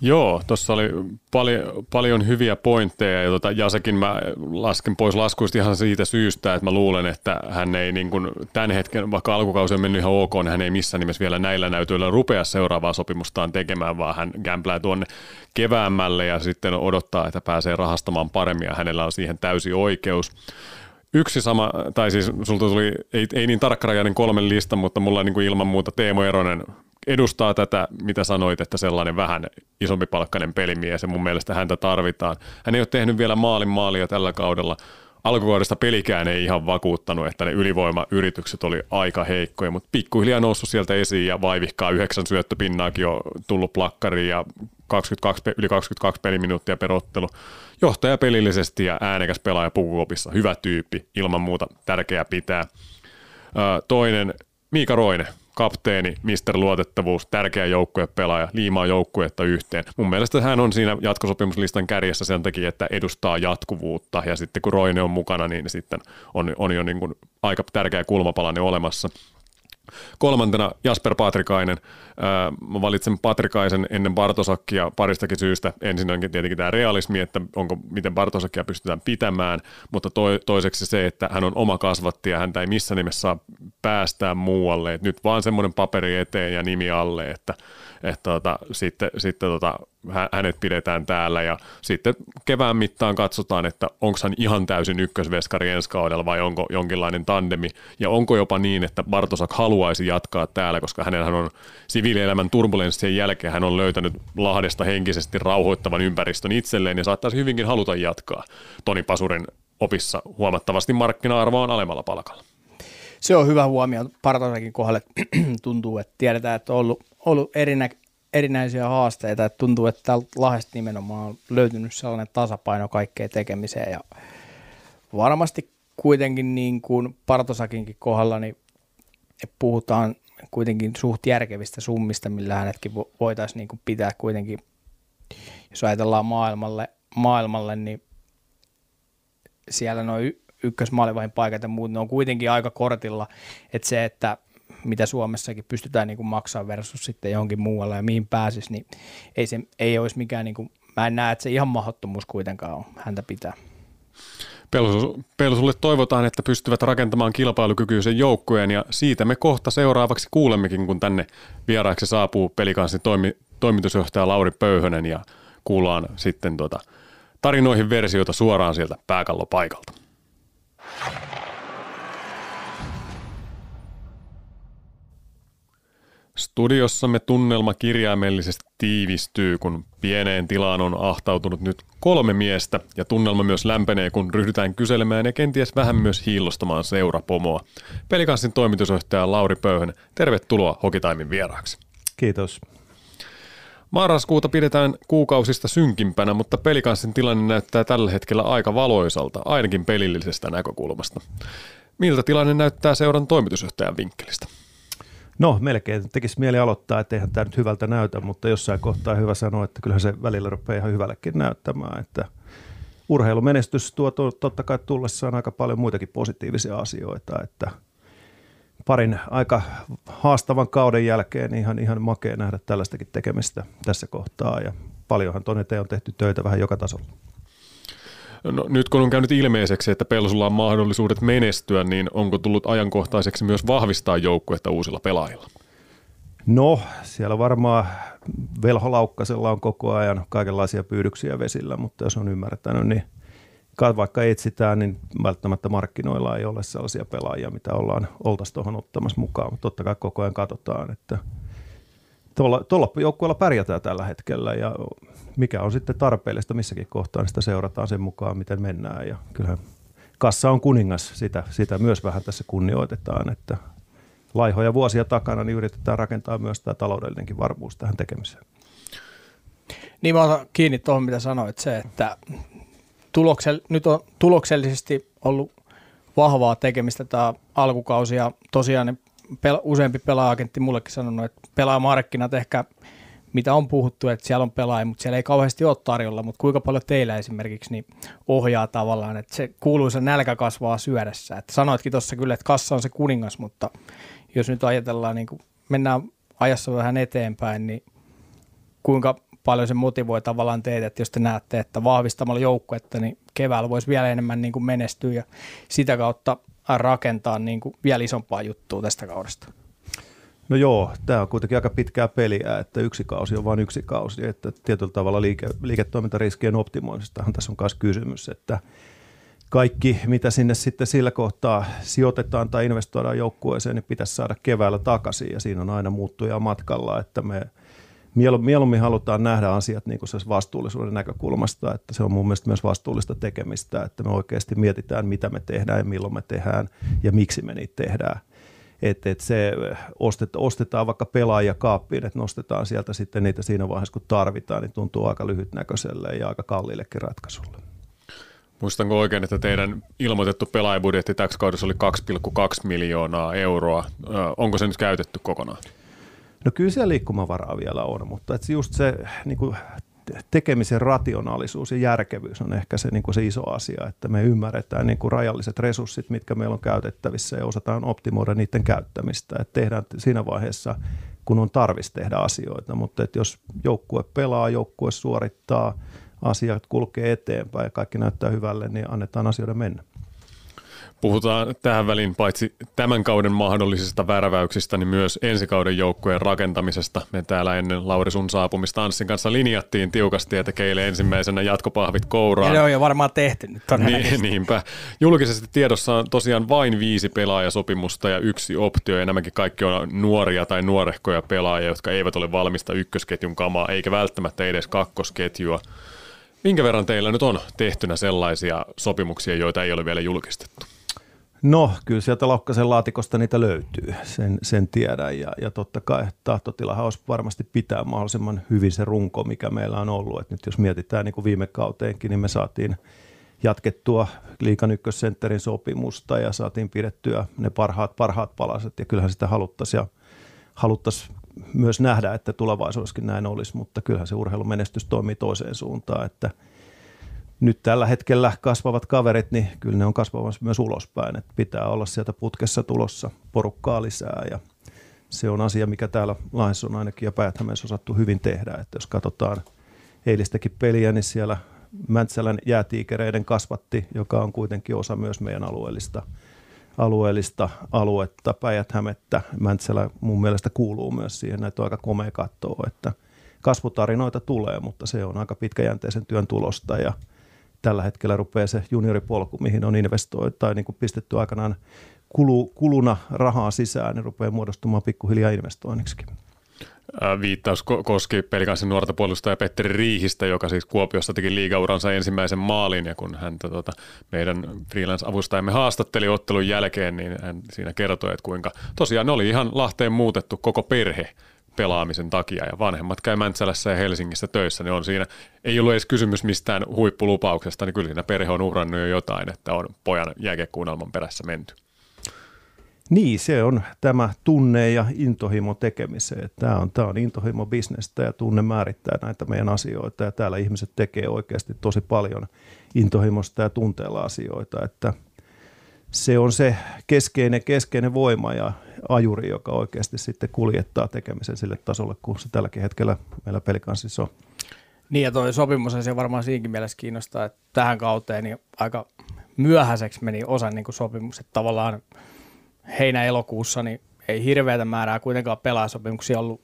Joo, tuossa oli paljon, paljon hyviä pointteja ja tota, Jasekin mä lasken pois laskuista ihan siitä syystä, että mä luulen, että hän ei niin kuin tämän hetken, vaikka alkukausi on mennyt ihan ok, niin hän ei missään nimessä vielä näillä näytöillä rupea seuraavaa sopimustaan tekemään, vaan hän kämplää tuonne keväämmälle ja sitten odottaa, että pääsee rahastamaan paremmin ja hänellä on siihen täysi oikeus. Yksi sama, tai siis sulta tuli, ei, ei niin tarkkarajainen kolmen lista, mutta mulla niin kuin ilman muuta Teemo Eronen edustaa tätä, mitä sanoit, että sellainen vähän isompi palkkainen pelimies ja mun mielestä häntä tarvitaan. Hän ei ole tehnyt vielä maalin maalia tällä kaudella. Alkukaudesta pelikään ei ihan vakuuttanut, että ne ylivoimayritykset oli aika heikkoja, mutta pikkuhiljaa noussut sieltä esiin ja vaivihkaa yhdeksän syöttöpinnaakin on tullut plakkariin ja 22, yli 22 peliminuuttia perottelu. Johtaja pelillisesti ja äänekäs pelaaja pukukopissa. Hyvä tyyppi, ilman muuta tärkeää pitää. Toinen, Miika Roine, kapteeni, mister luotettavuus, tärkeä joukkuepelaaja, liimaa joukkuetta yhteen. Mun mielestä hän on siinä jatkosopimuslistan kärjessä sen takia, että edustaa jatkuvuutta ja sitten kun Roine on mukana, niin sitten on, on jo niin kuin aika tärkeä kulmapalainen olemassa. Kolmantena Jasper Patrikainen. Mä valitsen Patrikaisen ennen Bartosakkia paristakin syystä. Ensinnäkin tietenkin tämä realismi, että onko, miten Bartosakkia pystytään pitämään, mutta toiseksi se, että hän on oma kasvatti ja häntä ei missään nimessä saa päästään muualle. Et nyt vaan semmoinen paperi eteen ja nimi alle, että, että tota, sitten, sitten tota, hänet pidetään täällä ja sitten kevään mittaan katsotaan, että onko hän ihan täysin ykkösveskari ensi kaudella vai onko jonkinlainen tandemi ja onko jopa niin, että Bartosak haluaisi jatkaa täällä, koska hänellä on siviilielämän turbulenssien jälkeen hän on löytänyt Lahdesta henkisesti rauhoittavan ympäristön itselleen ja saattaisi hyvinkin haluta jatkaa Toni Pasurin opissa huomattavasti markkina-arvo on alemmalla palkalla. Se on hyvä huomio Partosakin kohdalle. tuntuu, että tiedetään, että on ollut, ollut erinä, erinäisiä haasteita. Että tuntuu, että täällä Lahdesta nimenomaan on löytynyt sellainen tasapaino kaikkeen tekemiseen. Ja varmasti kuitenkin niin kuin Partosakinkin kohdalla, niin puhutaan kuitenkin suht järkevistä summista, millä hänetkin voitaisiin niin kuin pitää kuitenkin, jos ajatellaan maailmalle, maailmalle niin siellä noin ykkösmaalivahin paikat ja muut, ne on kuitenkin aika kortilla, että se, että mitä Suomessakin pystytään niin kuin maksamaan versus sitten johonkin muualle ja mihin pääsisi, niin ei, se, ei olisi mikään, niin kuin, mä en näe, että se ihan mahdottomuus kuitenkaan on häntä pitää. Pelsulle toivotaan, että pystyvät rakentamaan kilpailukykyisen joukkueen ja siitä me kohta seuraavaksi kuulemmekin, kun tänne vieraaksi saapuu pelikanssin toimi, toimitusjohtaja Lauri Pöyhönen ja kuullaan sitten tuota, tarinoihin versioita suoraan sieltä pääkallopaikalta. Studiossamme tunnelma kirjaimellisesti tiivistyy, kun pieneen tilaan on ahtautunut nyt kolme miestä ja tunnelma myös lämpenee, kun ryhdytään kyselemään ja kenties vähän myös hiillostamaan seurapomoa. Pelikanssin toimitusjohtaja Lauri Pöyhön, tervetuloa Hokitaimin vieraaksi. Kiitos. Marraskuuta pidetään kuukausista synkimpänä, mutta pelikanssin tilanne näyttää tällä hetkellä aika valoisalta, ainakin pelillisestä näkökulmasta. Miltä tilanne näyttää seuran toimitusjohtajan vinkkelistä? No melkein tekisi mieli aloittaa, että eihän tämä nyt hyvältä näytä, mutta jossain kohtaa hyvä sanoa, että kyllähän se välillä rupeaa ihan hyvällekin näyttämään, että urheilumenestys tuo totta kai tullessaan aika paljon muitakin positiivisia asioita, että – parin aika haastavan kauden jälkeen niin ihan, ihan makea nähdä tällaistakin tekemistä tässä kohtaa ja paljonhan tuonne on tehty töitä vähän joka tasolla. No, nyt kun on käynyt ilmeiseksi, että Pelsulla on mahdollisuudet menestyä, niin onko tullut ajankohtaiseksi myös vahvistaa joukkuetta uusilla pelaajilla? No, siellä varmaan Velho Laukkasella on koko ajan kaikenlaisia pyydyksiä vesillä, mutta jos on ymmärtänyt, niin vaikka etsitään, niin välttämättä markkinoilla ei ole sellaisia pelaajia, mitä ollaan oltaisiin tuohon ottamassa mukaan, mutta totta kai koko ajan katsotaan, että tuolla, tuolla joukkueella pärjätään tällä hetkellä ja mikä on sitten tarpeellista missäkin kohtaa, niin sitä seurataan sen mukaan, miten mennään ja kyllähän kassa on kuningas, sitä, sitä myös vähän tässä kunnioitetaan, että laihoja vuosia takana niin yritetään rakentaa myös tämä taloudellinenkin varmuus tähän tekemiseen. Niin mä otan kiinni tuohon, mitä sanoit, se, että tuloksell, nyt on tuloksellisesti ollut vahvaa tekemistä tämä alkukausi ja tosiaan pel, useampi pelaajagentti mullekin sanonut, että pelaajamarkkinat ehkä mitä on puhuttu, että siellä on pelaajia, mutta siellä ei kauheasti ole tarjolla, mutta kuinka paljon teillä esimerkiksi niin ohjaa tavallaan, että se kuuluisa nälkä kasvaa syödessä. Että sanoitkin tuossa kyllä, että kassa on se kuningas, mutta jos nyt ajatellaan, niin kuin mennään ajassa vähän eteenpäin, niin kuinka paljon se motivoi tavallaan teitä, että jos te näette, että vahvistamalla joukkuetta, niin keväällä voisi vielä enemmän niin kuin menestyä ja sitä kautta rakentaa niin kuin vielä isompaa juttua tästä kaudesta. No joo, tämä on kuitenkin aika pitkää peliä, että yksi kausi on vain yksi kausi, että tietyllä tavalla liike, liiketoimintariskien optimoinnistahan tässä on myös kysymys, että kaikki, mitä sinne sitten sillä kohtaa sijoitetaan tai investoidaan joukkueeseen, niin pitäisi saada keväällä takaisin ja siinä on aina muuttuja matkalla, että me – mieluummin halutaan nähdä asiat niin kuin vastuullisuuden näkökulmasta, että se on mun mielestä myös vastuullista tekemistä, että me oikeasti mietitään, mitä me tehdään ja milloin me tehdään ja miksi me niitä tehdään. Että et se ostetaan, ostetaan vaikka pelaajia kaappiin, että nostetaan sieltä sitten niitä siinä vaiheessa, kun tarvitaan, niin tuntuu aika lyhytnäköiselle ja aika kalliillekin ratkaisulle. Muistanko oikein, että teidän ilmoitettu pelaajabudjetti täksi kaudessa oli 2,2 miljoonaa euroa. Onko se nyt käytetty kokonaan? No kyllä siellä liikkumavaraa vielä on, mutta että just se niin kuin tekemisen rationaalisuus ja järkevyys on ehkä se, niin kuin se iso asia, että me ymmärretään niin kuin rajalliset resurssit, mitkä meillä on käytettävissä ja osataan optimoida niiden käyttämistä. Että tehdään siinä vaiheessa, kun on tarvis tehdä asioita, mutta että jos joukkue pelaa, joukkue suorittaa, asiat kulkee eteenpäin ja kaikki näyttää hyvälle, niin annetaan asioiden mennä. Puhutaan tähän väliin paitsi tämän kauden mahdollisista värväyksistä, niin myös ensi kauden joukkueen rakentamisesta. Me täällä ennen Lauri sun saapumista Anssin kanssa linjattiin tiukasti, että keille ensimmäisenä jatkopahvit kouraan. Ja ne on jo varmaan tehty nyt niin, Niinpä. Julkisesti tiedossa on tosiaan vain viisi pelaajasopimusta ja yksi optio, ja nämäkin kaikki on nuoria tai nuorehkoja pelaajia, jotka eivät ole valmista ykkösketjun kamaa, eikä välttämättä edes kakkosketjua. Minkä verran teillä nyt on tehtynä sellaisia sopimuksia, joita ei ole vielä julkistettu? No, kyllä sieltä Laukkasen laatikosta niitä löytyy, sen, sen tiedän. Ja, ja totta kai tahtotilahan olisi varmasti pitää mahdollisimman hyvin se runko, mikä meillä on ollut. Et nyt jos mietitään niin kuin viime kauteenkin, niin me saatiin jatkettua Liikan ykkössentterin sopimusta ja saatiin pidettyä ne parhaat, parhaat palaset. Ja kyllähän sitä haluttaisiin ja haluttaisiin myös nähdä, että tulevaisuudessakin näin olisi, mutta kyllähän se urheilumenestys toimii toiseen suuntaan, että – nyt tällä hetkellä kasvavat kaverit, niin kyllä ne on kasvamassa myös ulospäin. Että pitää olla sieltä putkessa tulossa porukkaa lisää ja se on asia, mikä täällä Lahdessa on ainakin ja päät osattu hyvin tehdä. Että jos katsotaan eilistäkin peliä, niin siellä Mäntsälän jäätiikereiden kasvatti, joka on kuitenkin osa myös meidän alueellista, alueellista aluetta, Päijät-Hämettä. Mäntsälä mun mielestä kuuluu myös siihen, näitä on aika komea katsoa, että kasvutarinoita tulee, mutta se on aika pitkäjänteisen työn tulosta ja – tällä hetkellä rupeaa se junioripolku, mihin on investoitu tai niin kuin pistetty aikanaan kulu, kuluna rahaa sisään, niin rupeaa muodostumaan pikkuhiljaa investoinniksi. Viittaus koski pelikansin nuorta puolustaja Petteri Riihistä, joka siis Kuopiossa teki liigauransa ensimmäisen maalin, ja kun hän tota, meidän freelance-avustajamme haastatteli ottelun jälkeen, niin hän siinä kertoi, että kuinka tosiaan ne oli ihan Lahteen muutettu koko perhe pelaamisen takia ja vanhemmat käy Mäntsälässä ja Helsingissä töissä, niin on siinä, ei ollut edes kysymys mistään huippulupauksesta, niin kyllä siinä perhe on uhrannut jo jotain, että on pojan jääkekuunnelman perässä menty. Niin, se on tämä tunne ja intohimo tekemiseen. Tämä on, tämä on intohimo bisnestä ja tunne määrittää näitä meidän asioita ja täällä ihmiset tekee oikeasti tosi paljon intohimosta ja tunteella asioita, että – se on se keskeinen, keskeinen voima ja ajuri, joka oikeasti sitten kuljettaa tekemisen sille tasolle, kun se tälläkin hetkellä meillä pelikanssissa on. Niin ja tuo sopimus se varmaan siinkin mielessä kiinnostaa, että tähän kauteen niin aika myöhäiseksi meni osa niin kuin sopimus, että tavallaan heinä-elokuussa niin ei hirveätä määrää kuitenkaan pelaajasopimuksia ollut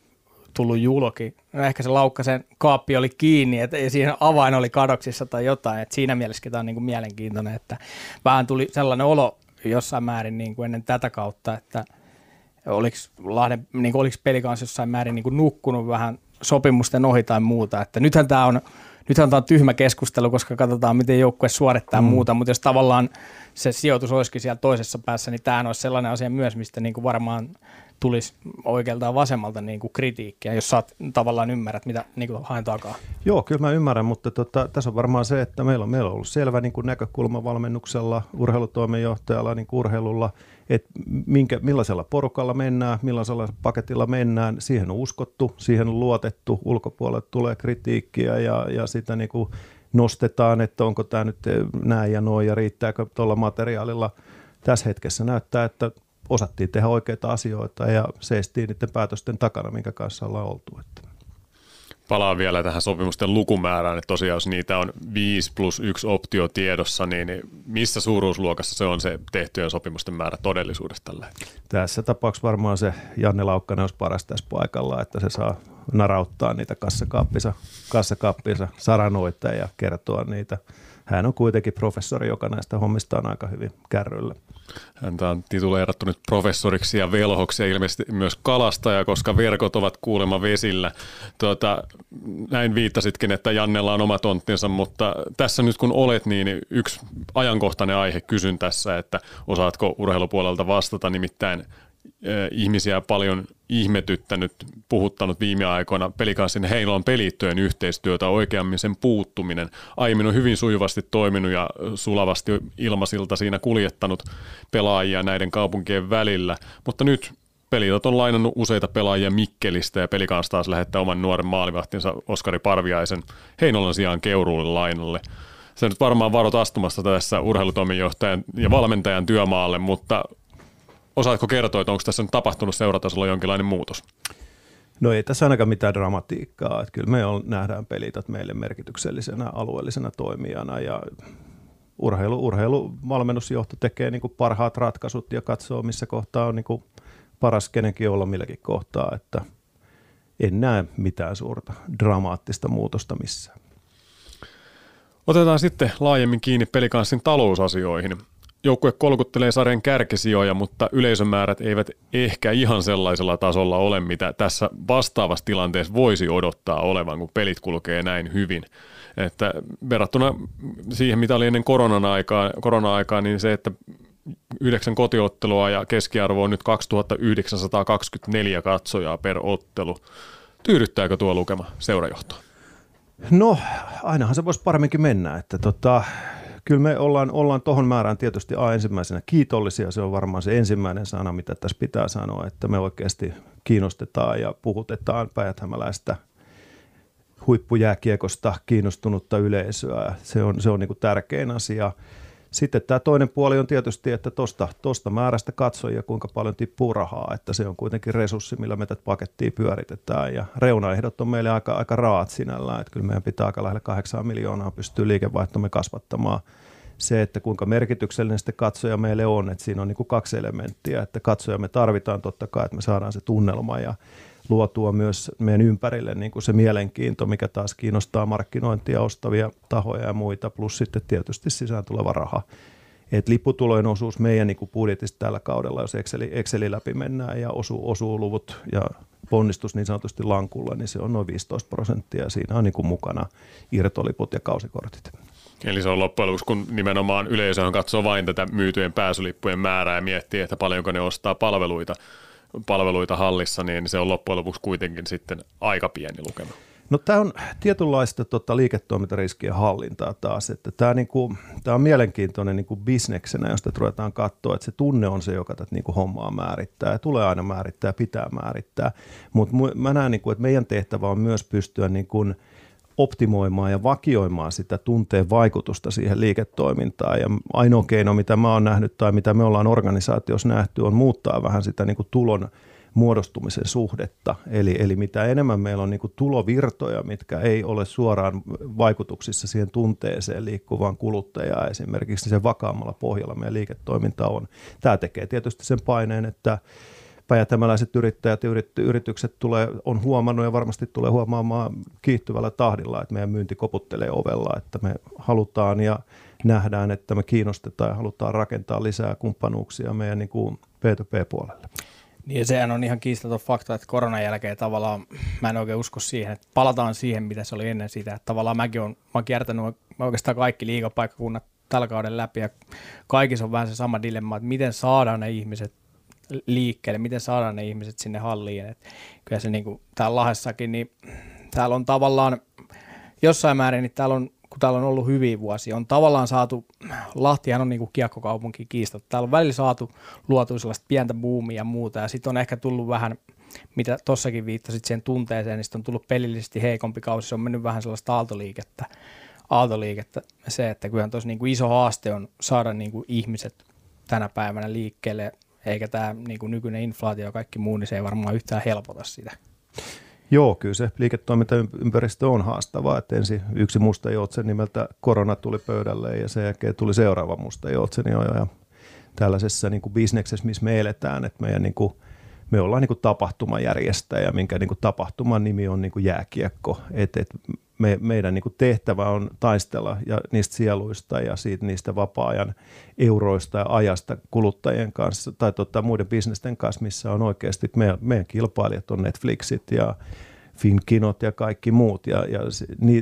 tullut julki. No ehkä se Laukkasen kaappi oli kiinni että, siihen avain oli kadoksissa tai jotain. Et siinä mielessä tämä on niin kuin mielenkiintoinen, että vähän tuli sellainen olo jossain määrin niin kuin ennen tätä kautta, että oliko, Lahden, niin kuin, oliko peli kanssa jossain määrin niin kuin nukkunut vähän sopimusten ohi tai muuta. Että nythän tämä on, nythän tämä on tyhmä keskustelu, koska katsotaan, miten joukkue suorittaa mm. muuta, mutta jos tavallaan se sijoitus olisikin siellä toisessa päässä, niin tämä olisi sellainen asia myös, mistä niin kuin varmaan tulisi oikealta ja vasemmalta niin kuin kritiikkiä, jos saat tavallaan ymmärrät, mitä niin kuin haen takaa. Joo, kyllä mä ymmärrän, mutta tota, tässä on varmaan se, että meillä on, meillä on ollut selvä niin kuin näkökulma valmennuksella, urheilutoimenjohtajalla, niin kuin urheilulla, että minkä, millaisella porukalla mennään, millaisella paketilla mennään, siihen on uskottu, siihen on luotettu, ulkopuolelle tulee kritiikkiä ja, ja sitä niin kuin nostetaan, että onko tämä nyt näin ja noin ja riittääkö tuolla materiaalilla. Tässä hetkessä näyttää, että osattiin tehdä oikeita asioita ja seistiin niiden päätösten takana, minkä kanssa ollaan oltu. Että. Palaan vielä tähän sopimusten lukumäärään, että tosiaan jos niitä on 5 plus 1 optio tiedossa, niin missä suuruusluokassa se on se tehtyjen sopimusten määrä todellisuudessa tällä? Tässä tapauksessa varmaan se Janne Laukkanen olisi paras tässä paikalla, että se saa narauttaa niitä kassakaappinsa, kassakaappinsa saranoita ja kertoa niitä. Hän on kuitenkin professori, joka näistä hommista on aika hyvin kärryllä. Häntä on tituleerattu nyt professoriksi ja velhoksi ja ilmeisesti myös kalastaja, koska verkot ovat kuulemma vesillä. Tuota, näin viittasitkin, että Jannella on oma tonttinsa, mutta tässä nyt kun olet, niin yksi ajankohtainen aihe kysyn tässä, että osaatko urheilupuolelta vastata, nimittäin ihmisiä paljon ihmetyttänyt, puhuttanut viime aikoina pelikanssin Heinolan pelittöjen yhteistyötä, oikeammin sen puuttuminen. Aiemmin on hyvin sujuvasti toiminut ja sulavasti ilmasilta siinä kuljettanut pelaajia näiden kaupunkien välillä, mutta nyt Pelitot on lainannut useita pelaajia Mikkelistä ja Pelikans taas lähettää oman nuoren maalivahtinsa Oskari Parviaisen Heinolan sijaan Keuruulle lainalle. Se nyt varmaan varot astumasta tässä urheilutoimenjohtajan ja valmentajan työmaalle, mutta Osaatko kertoa, että onko tässä nyt tapahtunut seuratasolla jonkinlainen muutos? No ei tässä ainakaan mitään dramatiikkaa. Että kyllä me on, nähdään pelitot meille merkityksellisenä alueellisena toimijana ja urheilu, urheiluvalmennusjohto tekee niin kuin parhaat ratkaisut ja katsoo, missä kohtaa on niin kuin paras kenenkin olla milläkin kohtaa, että en näe mitään suurta dramaattista muutosta missään. Otetaan sitten laajemmin kiinni pelikanssin talousasioihin. Joukkue kolkuttelee sarjan kärkisijoja, mutta yleisömäärät eivät ehkä ihan sellaisella tasolla ole, mitä tässä vastaavassa tilanteessa voisi odottaa olevan, kun pelit kulkee näin hyvin. Että verrattuna siihen, mitä oli ennen koronan aikaa, korona-aikaa, niin se, että yhdeksän kotiottelua ja keskiarvo on nyt 2924 katsojaa per ottelu. Tyydyttääkö tuo lukema seurajohtoa? No, ainahan se voisi paremminkin mennä. Että tota, kyllä me ollaan, ollaan tuohon määrään tietysti A ensimmäisenä kiitollisia. Se on varmaan se ensimmäinen sana, mitä tässä pitää sanoa, että me oikeasti kiinnostetaan ja puhutetaan päijäthämäläistä huippujääkiekosta kiinnostunutta yleisöä. Se on, se on niin kuin tärkein asia. Sitten tämä toinen puoli on tietysti, että tuosta tosta määrästä katsojia kuinka paljon tippuu rahaa, että se on kuitenkin resurssi, millä me tätä pakettia pyöritetään ja reunaehdot on meille aika, aika raat sinällään, että kyllä meidän pitää aika lähellä 8 miljoonaa pystyä liikevaihtomme kasvattamaan. Se, että kuinka merkityksellinen sitten katsoja meille on, että siinä on niin kuin kaksi elementtiä, että katsoja me tarvitaan totta kai, että me saadaan se tunnelma ja luotua myös meidän ympärille niin kuin se mielenkiinto, mikä taas kiinnostaa markkinointia ostavia tahoja ja muita, plus sitten tietysti sisään tuleva raha. Et lipputulojen osuus meidän niin kuin budjetista tällä kaudella, jos Exceli, Exceli läpi mennään ja osuu, osuu luvut ja ponnistus niin sanotusti lankulla, niin se on noin 15 prosenttia. Siinä on niin kuin mukana irtoliput ja kausikortit. Eli se on loppujen lopuksi, kun nimenomaan yleisö katsoo vain tätä myytyjen pääsylippujen määrää ja miettii, että paljonko ne ostaa palveluita, palveluita hallissa, niin se on loppujen lopuksi kuitenkin sitten aika pieni lukema. No tämä on tietynlaista tota, liiketoimintariskien hallintaa taas, että tämä, niinku, tämä on mielenkiintoinen niinku bisneksenä, josta ruvetaan katsoa, että se tunne on se, joka tätä niinku hommaa määrittää ja tulee aina määrittää pitää määrittää, mutta mä näen, niinku, että meidän tehtävä on myös pystyä niinku, optimoimaan ja vakioimaan sitä tunteen vaikutusta siihen liiketoimintaan. Ja ainoa keino, mitä mä oon nähnyt tai mitä me ollaan organisaatiossa nähty, on muuttaa vähän sitä niin kuin tulon muodostumisen suhdetta. Eli, eli mitä enemmän meillä on niin kuin tulovirtoja, mitkä ei ole suoraan vaikutuksissa siihen tunteeseen liikkuvaan kuluttajaan esimerkiksi, niin sen vakaammalla pohjalla meidän liiketoiminta on. Tämä tekee tietysti sen paineen, että päijätämäläiset yrittäjät ja yritykset tulee, on huomannut ja varmasti tulee huomaamaan kiihtyvällä tahdilla, että meidän myynti koputtelee ovella, että me halutaan ja nähdään, että me kiinnostetaan ja halutaan rakentaa lisää kumppanuuksia meidän niin kuin P2P-puolelle. Niin ja sehän on ihan kiistaton fakta, että koronan jälkeen tavallaan, mä en oikein usko siihen, että palataan siihen, mitä se oli ennen sitä. Että tavallaan mäkin olen, mä olen kiertänyt oikeastaan kaikki liigapaikkakunnat tällä kauden läpi ja kaikissa on vähän se sama dilemma, että miten saadaan ne ihmiset liikkeelle, miten saadaan ne ihmiset sinne halliin. Et kyllä se niin kuin täällä Lahdessakin, niin täällä on tavallaan jossain määrin, niin täällä on, kun täällä on ollut hyviä vuosia, on tavallaan saatu, Lahtihan on niin kuin kiekkokaupunki kiista, täällä on välillä saatu luotu sellaista pientä buumia ja muuta, ja sitten on ehkä tullut vähän, mitä tossakin viittasit siihen tunteeseen, niin on tullut pelillisesti heikompi kausi, se on mennyt vähän sellaista aaltoliikettä, aaltoliikettä se, että kyllähän tuossa niin iso haaste on saada niin kuin ihmiset tänä päivänä liikkeelle eikä tämä niin kuin nykyinen inflaatio ja kaikki muu, niin se ei varmaan yhtään helpota sitä. Joo, kyllä se liiketoimintaympäristö on haastavaa, että ensin yksi musta joutsen nimeltä korona tuli pöydälle ja sen jälkeen tuli seuraava musta joutsen jo ja tällaisessa niin kuin bisneksessä, missä me eletään, että meidän niin kuin, me ollaan niin kuin tapahtumajärjestäjä, minkä niin kuin tapahtuman nimi on niin kuin jääkiekko. Et, et me, meidän niin kuin tehtävä on taistella ja niistä sieluista ja siitä niistä vapaa-ajan euroista ja ajasta kuluttajien kanssa tai tota, muiden bisnesten kanssa, missä on oikeasti, meidän, meidän kilpailijat on Netflixit ja Finkinot ja kaikki muut. Ja, ja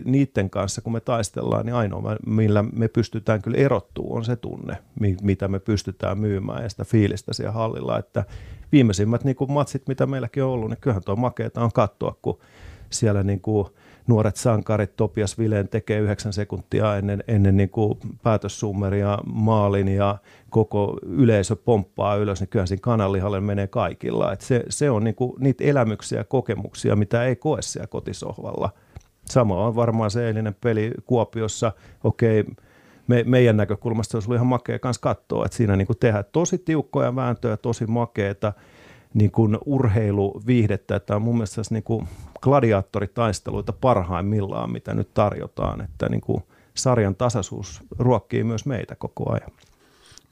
niiden kanssa kun me taistellaan, niin ainoa millä me pystytään kyllä erottuu on se tunne, mitä me pystytään myymään ja sitä fiilistä siellä hallilla, että viimeisimmät niin kuin matsit, mitä meilläkin on ollut, niin kyllähän tuo makeeta on katsoa, kun siellä niin kuin nuoret sankarit Topias Vileen tekee yhdeksän sekuntia ennen, ennen niin kuin päätössummeria maalin ja koko yleisö pomppaa ylös, niin kyllä siinä kananlihalle menee kaikilla. Et se, se on niin kuin niitä elämyksiä ja kokemuksia, mitä ei koe siellä kotisohvalla. Sama on varmaan se eilinen peli Kuopiossa. Okei, me, meidän näkökulmasta se olisi ollut ihan makea kanssa katsoa, että siinä niin kuin tehdään tosi tiukkoja vääntöjä, tosi makeita niin kuin urheiluviihdettä. Tämä on mun mielestä niin kuin gladiaattoritaisteluita parhaimmillaan, mitä nyt tarjotaan. Että niin kuin sarjan tasaisuus ruokkii myös meitä koko ajan.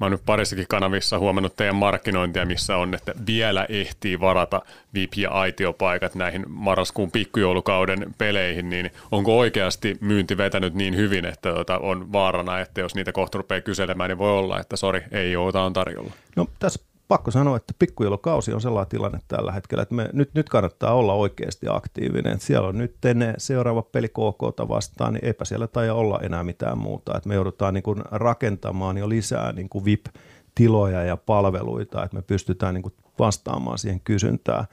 Mä oon nyt parissakin kanavissa huomannut teidän markkinointia, missä on, että vielä ehtii varata VIP- ja aitiopaikat näihin marraskuun pikkujoulukauden peleihin, niin onko oikeasti myynti vetänyt niin hyvin, että tota on vaarana, että jos niitä kohta rupeaa kyselemään, niin voi olla, että sori, ei ole, on tarjolla? No tässä pakko sanoa, että pikkujoulukausi on sellainen tilanne tällä hetkellä, että me, nyt, nyt kannattaa olla oikeasti aktiivinen. Että siellä on nyt seuraava peli KK vastaan, niin eipä siellä taida olla enää mitään muuta. Että me joudutaan niin kuin rakentamaan jo lisää niin kuin VIP-tiloja ja palveluita, että me pystytään niin kuin vastaamaan siihen kysyntään.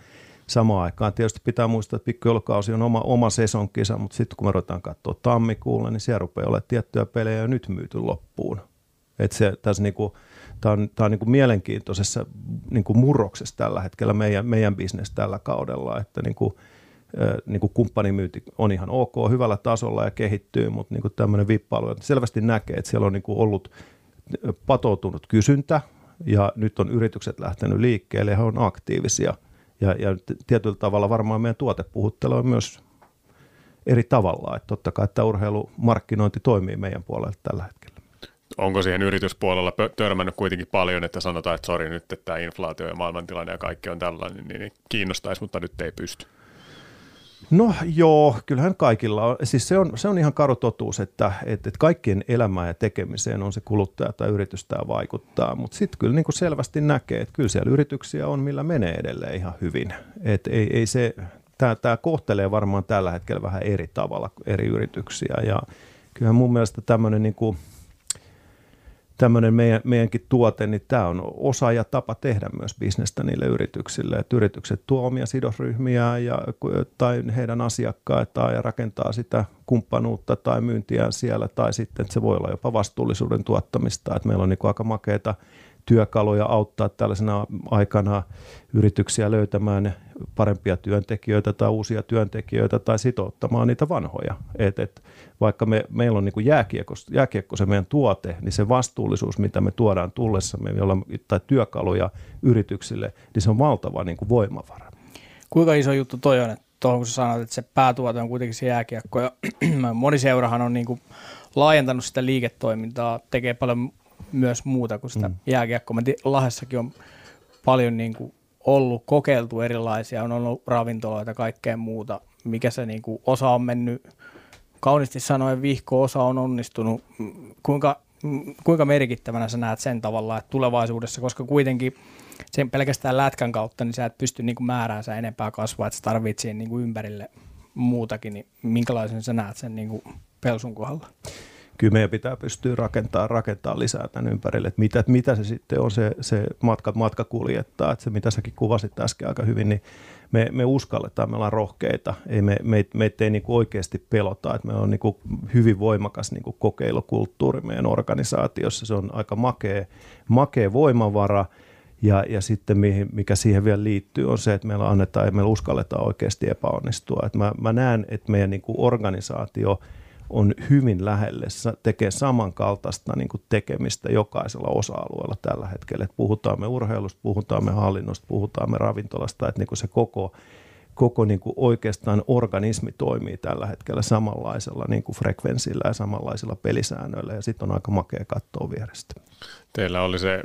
Samaan aikaan tietysti pitää muistaa, että pikkujoulukausi on oma, oma sesonkisa, mutta sitten kun me ruvetaan katsoa tammikuulla, niin siellä rupeaa olemaan tiettyjä pelejä jo nyt myyty loppuun. Että se tässä niin kuin, tämä on, tämä on niin kuin mielenkiintoisessa niin kuin murroksessa tällä hetkellä meidän, meidän bisnes tällä kaudella, että niin kuin, niin kuin kumppanimyynti on ihan ok, hyvällä tasolla ja kehittyy, mutta niin kuin tämmöinen vippailu, selvästi näkee, että siellä on niin kuin ollut patoutunut kysyntä ja nyt on yritykset lähtenyt liikkeelle ja he on aktiivisia. Ja, ja tietyllä tavalla varmaan meidän tuote puhuttelee myös eri tavalla, että totta kai tämä urheilumarkkinointi toimii meidän puolella tällä hetkellä onko siihen yrityspuolella törmännyt kuitenkin paljon, että sanotaan, että sori nyt, että tämä inflaatio ja maailmantilanne ja kaikki on tällainen, niin kiinnostaisi, mutta nyt ei pysty. No joo, kyllähän kaikilla on. Siis se on, se on ihan karu totuus, että, että, että kaikkien elämään ja tekemiseen on se kuluttaja tai yritys tämä vaikuttaa, mutta sitten kyllä niin kuin selvästi näkee, että kyllä siellä yrityksiä on, millä menee edelleen ihan hyvin. Et ei, ei se, tämä, tämä kohtelee varmaan tällä hetkellä vähän eri tavalla eri yrityksiä ja kyllähän mun mielestä tämmöinen niin kuin – tämmöinen meidän, meidänkin tuote, niin tämä on osa ja tapa tehdä myös bisnestä niille yrityksille. Että yritykset tuo omia sidosryhmiä ja, tai heidän asiakkaitaan ja rakentaa sitä kumppanuutta tai myyntiä siellä, tai sitten että se voi olla jopa vastuullisuuden tuottamista. Että meillä on niin aika makeita työkaluja auttaa tällaisena aikana yrityksiä löytämään parempia työntekijöitä tai uusia työntekijöitä tai sitouttamaan niitä vanhoja. Et, et, vaikka me, meillä on niin jääkiekko, jääkiekko se meidän tuote, niin se vastuullisuus, mitä me tuodaan tullessamme jolla, tai työkaluja yrityksille, niin se on valtava niin kuin voimavara. Kuinka iso juttu toi on, että tuohon kun sä sanoit, että se päätuote on kuitenkin se jääkiekko ja moni seurahan on niin kuin laajentanut sitä liiketoimintaa, tekee paljon myös muuta kuin sitä mm. jääkiekkoa. Lahdessakin on paljon niin kuin ollut, kokeiltu erilaisia, on ollut ravintoloita, kaikkea muuta, mikä se niin kuin, osa on mennyt, kauniisti sanoen vihko, osa on onnistunut. Kuinka, kuinka merkittävänä sä näet sen tavalla, että tulevaisuudessa, koska kuitenkin sen pelkästään lätkän kautta, niin sä et pysty niin kuin määräänsä enempää kasvaa, että sä tarvitset siihen niin kuin ympärille muutakin, niin minkälaisen sä näet sen niin kuin Pelsun kohdalla? Kyllä meidän pitää pystyä rakentamaan, rakentamaan lisää tämän ympärille, että mitä, mitä se sitten on se, se matka, matka kuljettaa, että se mitä säkin kuvasit äsken aika hyvin, niin me, me uskalletaan, me ollaan rohkeita, ei me, me, meitä ei niin kuin oikeasti pelota, että me on niin kuin hyvin voimakas niin kuin kokeilukulttuuri meidän organisaatiossa, se on aika makea, makea voimavara, ja, ja sitten mikä siihen vielä liittyy on se, että meillä annetaan ja meillä uskalletaan oikeasti epäonnistua. Että mä, mä näen, että meidän niin kuin organisaatio – on hyvin lähelle, tekee samankaltaista niin kuin tekemistä jokaisella osa-alueella tällä hetkellä. Et puhutaan me urheilusta, puhutaan me hallinnosta, puhutaan me ravintolasta, että niin kuin se koko, koko niin kuin oikeastaan organismi toimii tällä hetkellä samanlaisella niin kuin frekvenssillä ja samanlaisilla pelisäännöillä ja sitten on aika makea katsoa vierestä. Teillä oli se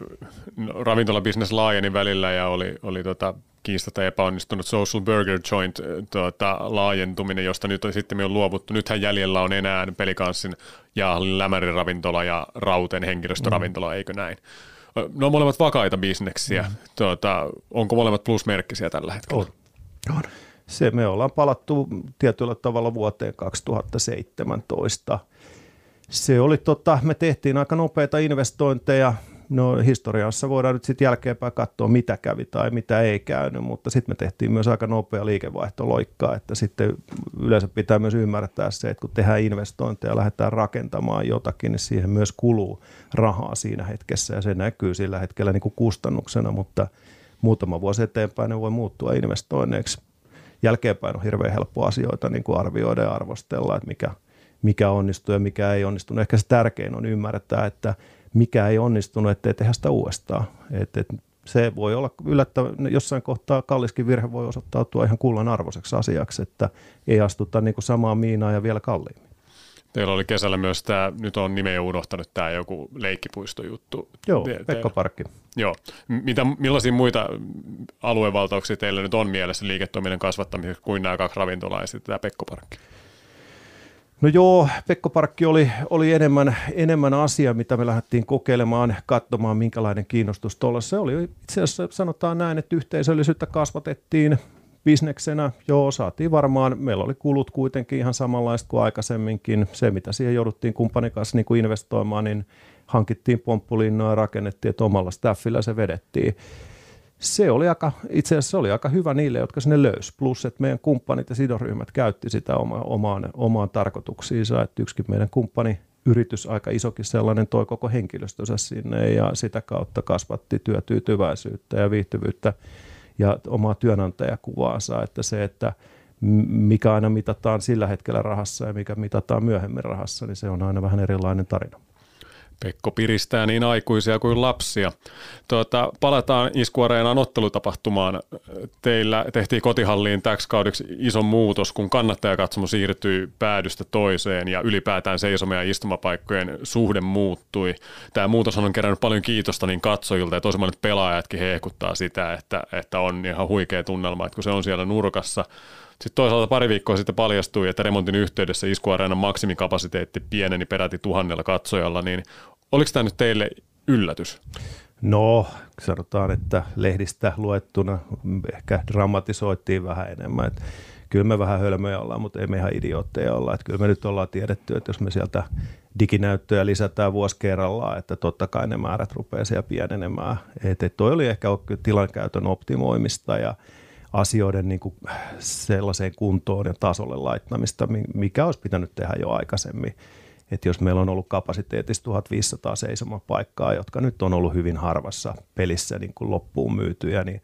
no, ravintolabisnes laajeni välillä ja oli, oli tota kiistata epäonnistunut Social Burger Joint tuota, laajentuminen, josta nyt on sitten on luovuttu. Nythän jäljellä on enää pelikanssin ja Lämärin ravintola ja Rauten henkilöstöravintola, mm. eikö näin? Ne on molemmat vakaita bisneksiä. Mm. Tuota, onko molemmat plusmerkkisiä tällä hetkellä? On. On. Se me ollaan palattu tietyllä tavalla vuoteen 2017. Se oli tota, me tehtiin aika nopeita investointeja No historiassa voidaan nyt sitten jälkeenpäin katsoa, mitä kävi tai mitä ei käynyt, mutta sitten me tehtiin myös aika nopea liikevaihtoloikka, että sitten yleensä pitää myös ymmärtää se, että kun tehdään investointeja ja lähdetään rakentamaan jotakin, niin siihen myös kuluu rahaa siinä hetkessä ja se näkyy sillä hetkellä niin kuin kustannuksena, mutta muutama vuosi eteenpäin ne voi muuttua investoinneiksi. Jälkeenpäin on hirveän helppo asioita niin kuin arvioida ja arvostella, että mikä, mikä onnistuu ja mikä ei onnistunut. Ehkä se tärkein on ymmärtää, että mikä ei onnistunut, ettei tehdä sitä uudestaan. Et, et se voi olla yllättävän, jossain kohtaa kalliskin virhe voi osoittautua ihan kullan arvoiseksi asiaksi, että ei astuta niin kuin samaa miinaa ja vielä kalliimmin. Teillä oli kesällä myös tämä, nyt on nimeä unohtanut, tämä joku leikkipuistojuttu. Joo, Te, Pekka Parkki. Joo. Mitä, millaisia muita aluevaltauksia teillä nyt on mielessä liiketoiminnan kasvattamiseksi kuin nämä kaksi ravintolaa ja sitten tämä Pekko Parkki? No joo, Pekko Parkki oli, oli enemmän, enemmän asia, mitä me lähdettiin kokeilemaan, katsomaan minkälainen kiinnostus tuolla. Se oli itse asiassa sanotaan näin, että yhteisöllisyyttä kasvatettiin bisneksenä. Joo, saatiin varmaan, meillä oli kulut kuitenkin ihan samanlaista kuin aikaisemminkin. Se, mitä siihen jouduttiin kumppanin kanssa niin kuin investoimaan, niin hankittiin pomppulinnoa ja rakennettiin, että omalla staffilla se vedettiin se oli aika, itse asiassa se oli aika hyvä niille, jotka sinne löysi. Plus, että meidän kumppanit ja sidosryhmät käytti sitä oma, omaan, omaan tarkoituksiinsa, että yksikin meidän kumppani yritys, aika isokin sellainen, toi koko henkilöstönsä sinne ja sitä kautta kasvatti työtyytyväisyyttä ja viihtyvyyttä ja omaa työnantajakuvaansa, että se, että mikä aina mitataan sillä hetkellä rahassa ja mikä mitataan myöhemmin rahassa, niin se on aina vähän erilainen tarina. Pekko piristää niin aikuisia kuin lapsia. Tuota, palataan Iskuareenan ottelutapahtumaan. Teillä tehtiin kotihalliin täksi kaudeksi iso muutos, kun kannattajakatsomo siirtyi päädystä toiseen ja ylipäätään seisomme ja istumapaikkojen suhde muuttui. Tämä muutos on kerännyt paljon kiitosta niin katsojilta ja monet pelaajatkin hehkuttaa sitä, että, että on ihan huikea tunnelma, että kun se on siellä nurkassa – sitten toisaalta pari viikkoa sitten paljastui, että remontin yhteydessä iskuareenan maksimikapasiteetti pieneni peräti tuhannella katsojalla, niin oliko tämä nyt teille yllätys? No, sanotaan, että lehdistä luettuna ehkä dramatisoitiin vähän enemmän. Että kyllä me vähän hölmöjä ollaan, mutta ei me ihan idiootteja olla. Että kyllä me nyt ollaan tiedetty, että jos me sieltä diginäyttöjä lisätään vuosi kerrallaan, että totta kai ne määrät rupeaa siellä pienenemään. Että toi oli ehkä tilankäytön optimoimista ja asioiden niin kuin sellaiseen kuntoon ja tasolle laittamista, mikä olisi pitänyt tehdä jo aikaisemmin. Että jos meillä on ollut kapasiteetissa 1500 seisomapaikkaa, jotka nyt on ollut hyvin harvassa pelissä niin kuin loppuun myytyjä, niin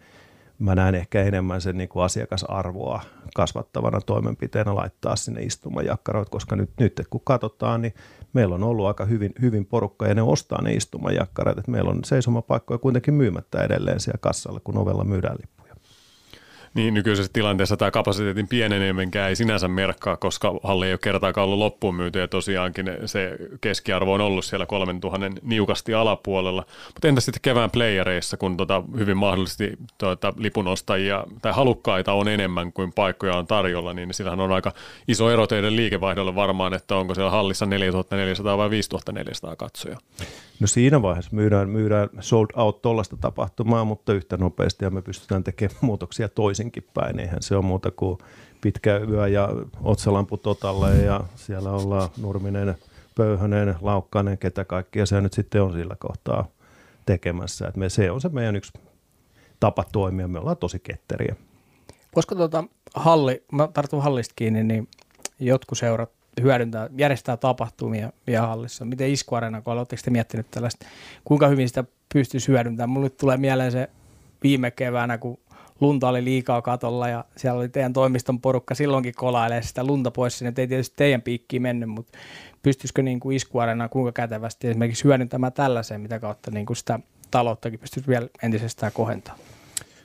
mä näen ehkä enemmän sen niin kuin asiakasarvoa kasvattavana toimenpiteenä laittaa sinne istumajakkaroit, koska nyt, nyt kun katsotaan, niin meillä on ollut aika hyvin, hyvin porukka ja ne ostaa ne istumajakkarat, että meillä on seisomapaikkoja kuitenkin myymättä edelleen siellä kassalla, kun ovella myydään lippu. Niin nykyisessä tilanteessa tämä kapasiteetin pienenemenkään ei sinänsä merkkaa, koska halli ei ole kertaakaan ollut loppuun myyty ja tosiaankin se keskiarvo on ollut siellä 3000 niukasti alapuolella. Mutta entä sitten kevään playereissa, kun tota hyvin mahdollisesti tuota lipunostajia tai halukkaita on enemmän kuin paikkoja on tarjolla, niin sillähän on aika iso ero teidän liikevaihdolle varmaan, että onko siellä hallissa 4400 vai 5400 katsoja. No siinä vaiheessa myydään, myydään sold out tuollaista tapahtumaa, mutta yhtä nopeasti ja me pystytään tekemään muutoksia toisinkin päin. Eihän se ole muuta kuin pitkä yö ja otsalampu totalle ja siellä ollaan Nurminen, Pöyhönen, Laukkanen, ketä kaikkia se nyt sitten on sillä kohtaa tekemässä. Et me, se on se meidän yksi tapa toimia. Me ollaan tosi ketteriä. Koska tuota, halli, mä tartun hallista kiinni, niin jotkut seurat hyödyntää, järjestää tapahtumia hallissa. Miten iskuareena, kun oletteko te miettinyt tällaista, kuinka hyvin sitä pystyisi hyödyntämään? Mulle tulee mieleen se viime keväänä, kun lunta oli liikaa katolla ja siellä oli teidän toimiston porukka silloinkin kolailee sitä lunta pois sinne. Ei tietysti teidän piikkiin mennyt, mutta pystyisikö niin kuin iskuareena kuinka kätevästi esimerkiksi hyödyntämään tällaiseen, mitä kautta niin kuin sitä talouttakin pystyisi vielä entisestään kohentamaan?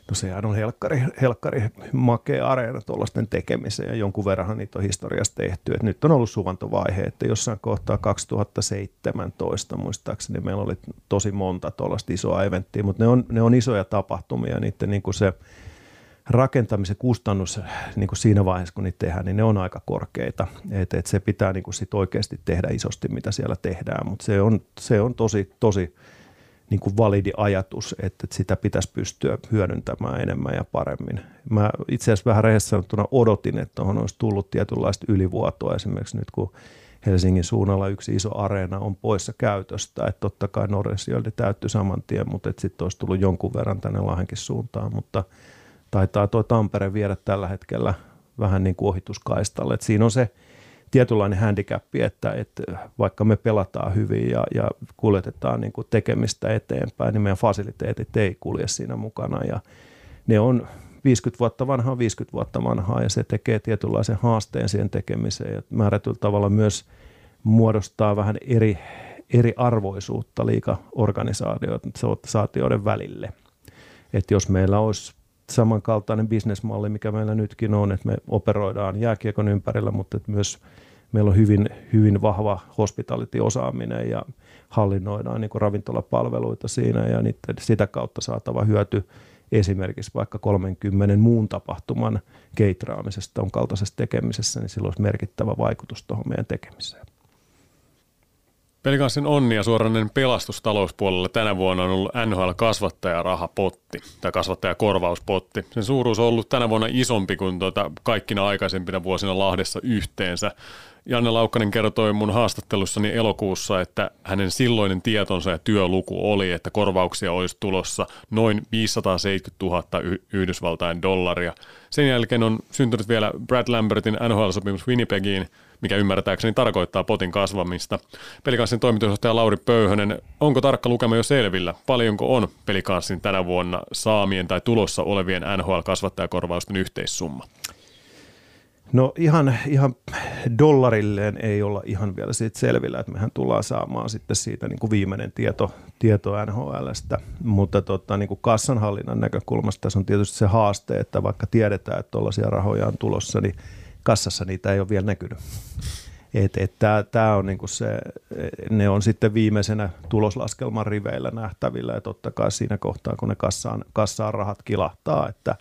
No sehän on helkkari, helkkari makea areena tuollaisten tekemiseen ja jonkun verran niitä on historiasta tehty. Et nyt on ollut suvantovaihe, että jossain kohtaa 2017 muistaakseni meillä oli tosi monta tuollaista isoa eventtiä, mutta ne on, ne on isoja tapahtumia, niiden niin kuin se rakentamisen kustannus niin kuin siinä vaiheessa, kun niitä tehdään, niin ne on aika korkeita. Et, et se pitää niin kuin sit oikeasti tehdä isosti, mitä siellä tehdään, mutta se on, se on tosi, tosi niin kuin validi ajatus, että sitä pitäisi pystyä hyödyntämään enemmän ja paremmin. Mä itse asiassa vähän rehellisesti sanottuna odotin, että tuohon olisi tullut tietynlaista ylivuotoa. Esimerkiksi nyt, kun Helsingin suunnalla yksi iso areena on poissa käytöstä, että totta kai Norresjöldi täyttyi saman tien, mutta sitten olisi tullut jonkun verran tänne Lahenkin suuntaan, mutta taitaa tuo Tampere viedä tällä hetkellä vähän niin kuin ohituskaistalle, että siinä on se tietynlainen handicap, että, että vaikka me pelataan hyvin ja, ja kuljetetaan niin kuin tekemistä eteenpäin, niin meidän fasiliteetit ei kulje siinä mukana ja ne on 50 vuotta vanhaa, 50 vuotta vanhaa ja se tekee tietynlaisen haasteen siihen tekemiseen ja määrätyllä tavalla myös muodostaa vähän eri, eri arvoisuutta liika-organisaatioiden välille. Että jos meillä olisi samankaltainen bisnesmalli, mikä meillä nytkin on, että me operoidaan jääkiekon ympärillä, mutta että myös meillä on hyvin, hyvin vahva hospitality-osaaminen ja hallinnoidaan niin kuin ravintolapalveluita siinä ja niitä, sitä kautta saatava hyöty esimerkiksi vaikka 30 muun tapahtuman keitraamisesta on kaltaisessa tekemisessä, niin sillä olisi merkittävä vaikutus tuohon meidän tekemiseen. Pelikanssin onni ja suorainen pelastus talouspuolella tänä vuonna on ollut NHL kasvattajarahapotti tai kasvattajakorvauspotti. Sen suuruus on ollut tänä vuonna isompi kuin tuota kaikkina aikaisempina vuosina Lahdessa yhteensä. Janne Laukkanen kertoi mun haastattelussani elokuussa, että hänen silloinen tietonsa ja työluku oli, että korvauksia olisi tulossa noin 570 000 Yhdysvaltain dollaria. Sen jälkeen on syntynyt vielä Brad Lambertin NHL-sopimus Winnipegiin, mikä ymmärtääkseni tarkoittaa potin kasvamista. Pelikanssin toimitusjohtaja Lauri Pöyhönen, onko tarkka lukema jo selvillä? Paljonko on Pelikanssin tänä vuonna saamien tai tulossa olevien NHL-kasvattajakorvausten yhteissumma? No ihan, ihan dollarilleen ei olla ihan vielä siitä selvillä, että mehän tullaan saamaan sitten siitä niin kuin viimeinen tieto, tieto NHLstä, mutta tota, niin kuin kassanhallinnan näkökulmasta tässä on tietysti se haaste, että vaikka tiedetään, että tuollaisia rahoja on tulossa, niin kassassa niitä ei ole vielä näkynyt. Et, et Tämä on niinku se, ne on sitten viimeisenä tuloslaskelman riveillä nähtävillä ja totta kai siinä kohtaa, kun ne kassaan, kassaan rahat kilahtaa, että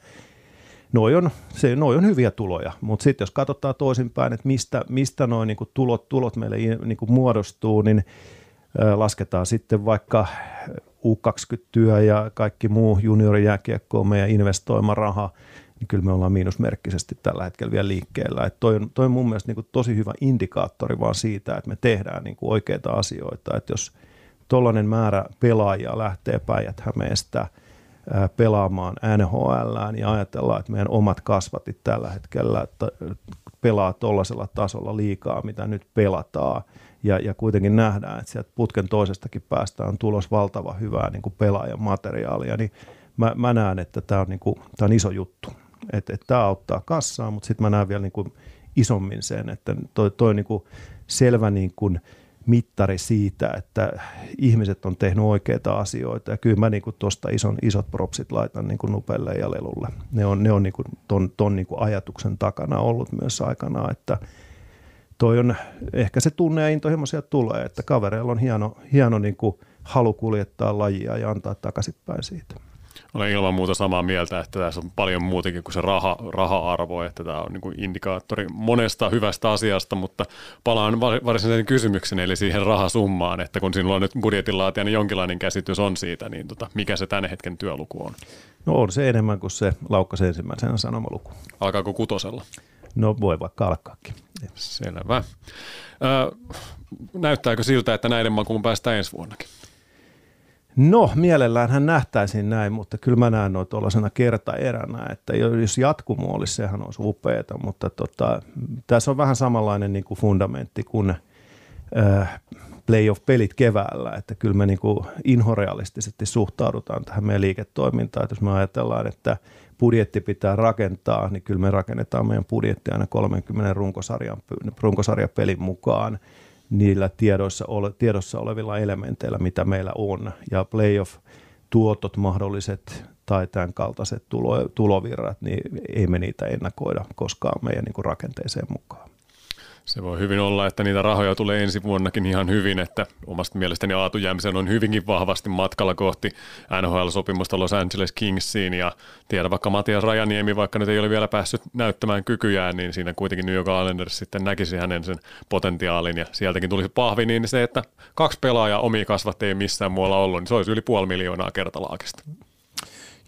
noi on, se, noi on hyviä tuloja, mutta sitten jos katsotaan toisinpäin, että mistä, mistä noin niinku tulot, tulot meille niinku muodostuu, niin lasketaan sitten vaikka U20-työ ja kaikki muu juniorijääkiekko on meidän investoima raha – niin kyllä me ollaan miinusmerkkisesti tällä hetkellä vielä liikkeellä. Että toi, on, toi on mun mielestä niin kuin tosi hyvä indikaattori vaan siitä, että me tehdään niin kuin oikeita asioita. Että jos tuollainen määrä pelaajia lähtee päijät pelaamaan NHL ja ajatellaan, että meidän omat kasvatit tällä hetkellä että pelaa tuollaisella tasolla liikaa, mitä nyt pelataan, ja, ja kuitenkin nähdään, että sieltä putken toisestakin päästä on tulos valtava hyvää niin kuin pelaajan materiaalia, niin mä, mä näen, että tämä on, niin kuin, tämä on iso juttu että, että tämä auttaa kassaa, mutta sitten mä näen vielä niin kuin isommin sen, että toi, toi niin kuin selvä niin kuin mittari siitä, että ihmiset on tehnyt oikeita asioita ja kyllä mä niin tuosta isot propsit laitan niin kuin Nupelle ja Lelulle. Ne on, ne on niin kuin ton, ton niin kuin ajatuksen takana ollut myös aikanaan, että toi on, ehkä se tunne ja intohimo sieltä tulee, että kavereilla on hieno, hieno niin kuin halu kuljettaa lajia ja antaa takaisinpäin siitä. Olen ilman muuta samaa mieltä, että tässä on paljon muutakin kuin se raha, raha-arvo, että tämä on niin indikaattori monesta hyvästä asiasta, mutta palaan varsinaisen kysymyksen, eli siihen rahasummaan, että kun sinulla on nyt budjetinlaatia, niin jonkinlainen käsitys on siitä, niin tota, mikä se tämän hetken työluku on? No on se enemmän kuin se laukkas ensimmäisenä sanomaluku. Alkaako kutosella? No voi vaikka alkaakin. Selvä. Ö, näyttääkö siltä, että näiden makuun päästään ensi vuonnakin? No, mielellään hän nähtäisiin näin, mutta kyllä mä näen noin tuollaisena kertaeränä, että jos jatkumo olisi, sehän olisi upeeta, mutta tota, tässä on vähän samanlainen niin kuin fundamentti kuin äh, playoff-pelit keväällä, että kyllä me niin kuin inhorealistisesti suhtaudutaan tähän meidän liiketoimintaan, että jos me ajatellaan, että budjetti pitää rakentaa, niin kyllä me rakennetaan meidän budjetti aina 30 runkosarjan, runkosarjapelin mukaan – niillä tiedoissa, ole, tiedossa olevilla elementeillä, mitä meillä on. Ja playoff-tuotot mahdolliset tai tämän kaltaiset tulo, tulovirrat, niin ei me niitä ennakoida koskaan meidän niin kuin rakenteeseen mukaan. Se voi hyvin olla, että niitä rahoja tulee ensi vuonnakin ihan hyvin, että omasta mielestäni Aatu Jämsen on hyvinkin vahvasti matkalla kohti NHL-sopimusta Los Angeles Kingsiin ja tiedä vaikka Matias Rajaniemi, vaikka nyt ei ole vielä päässyt näyttämään kykyjään, niin siinä kuitenkin New York Islanders sitten näkisi hänen sen potentiaalin ja sieltäkin tulisi pahvi, niin se, että kaksi pelaajaa omia ei missään muualla ollut, niin se olisi yli puoli miljoonaa kertalaakista.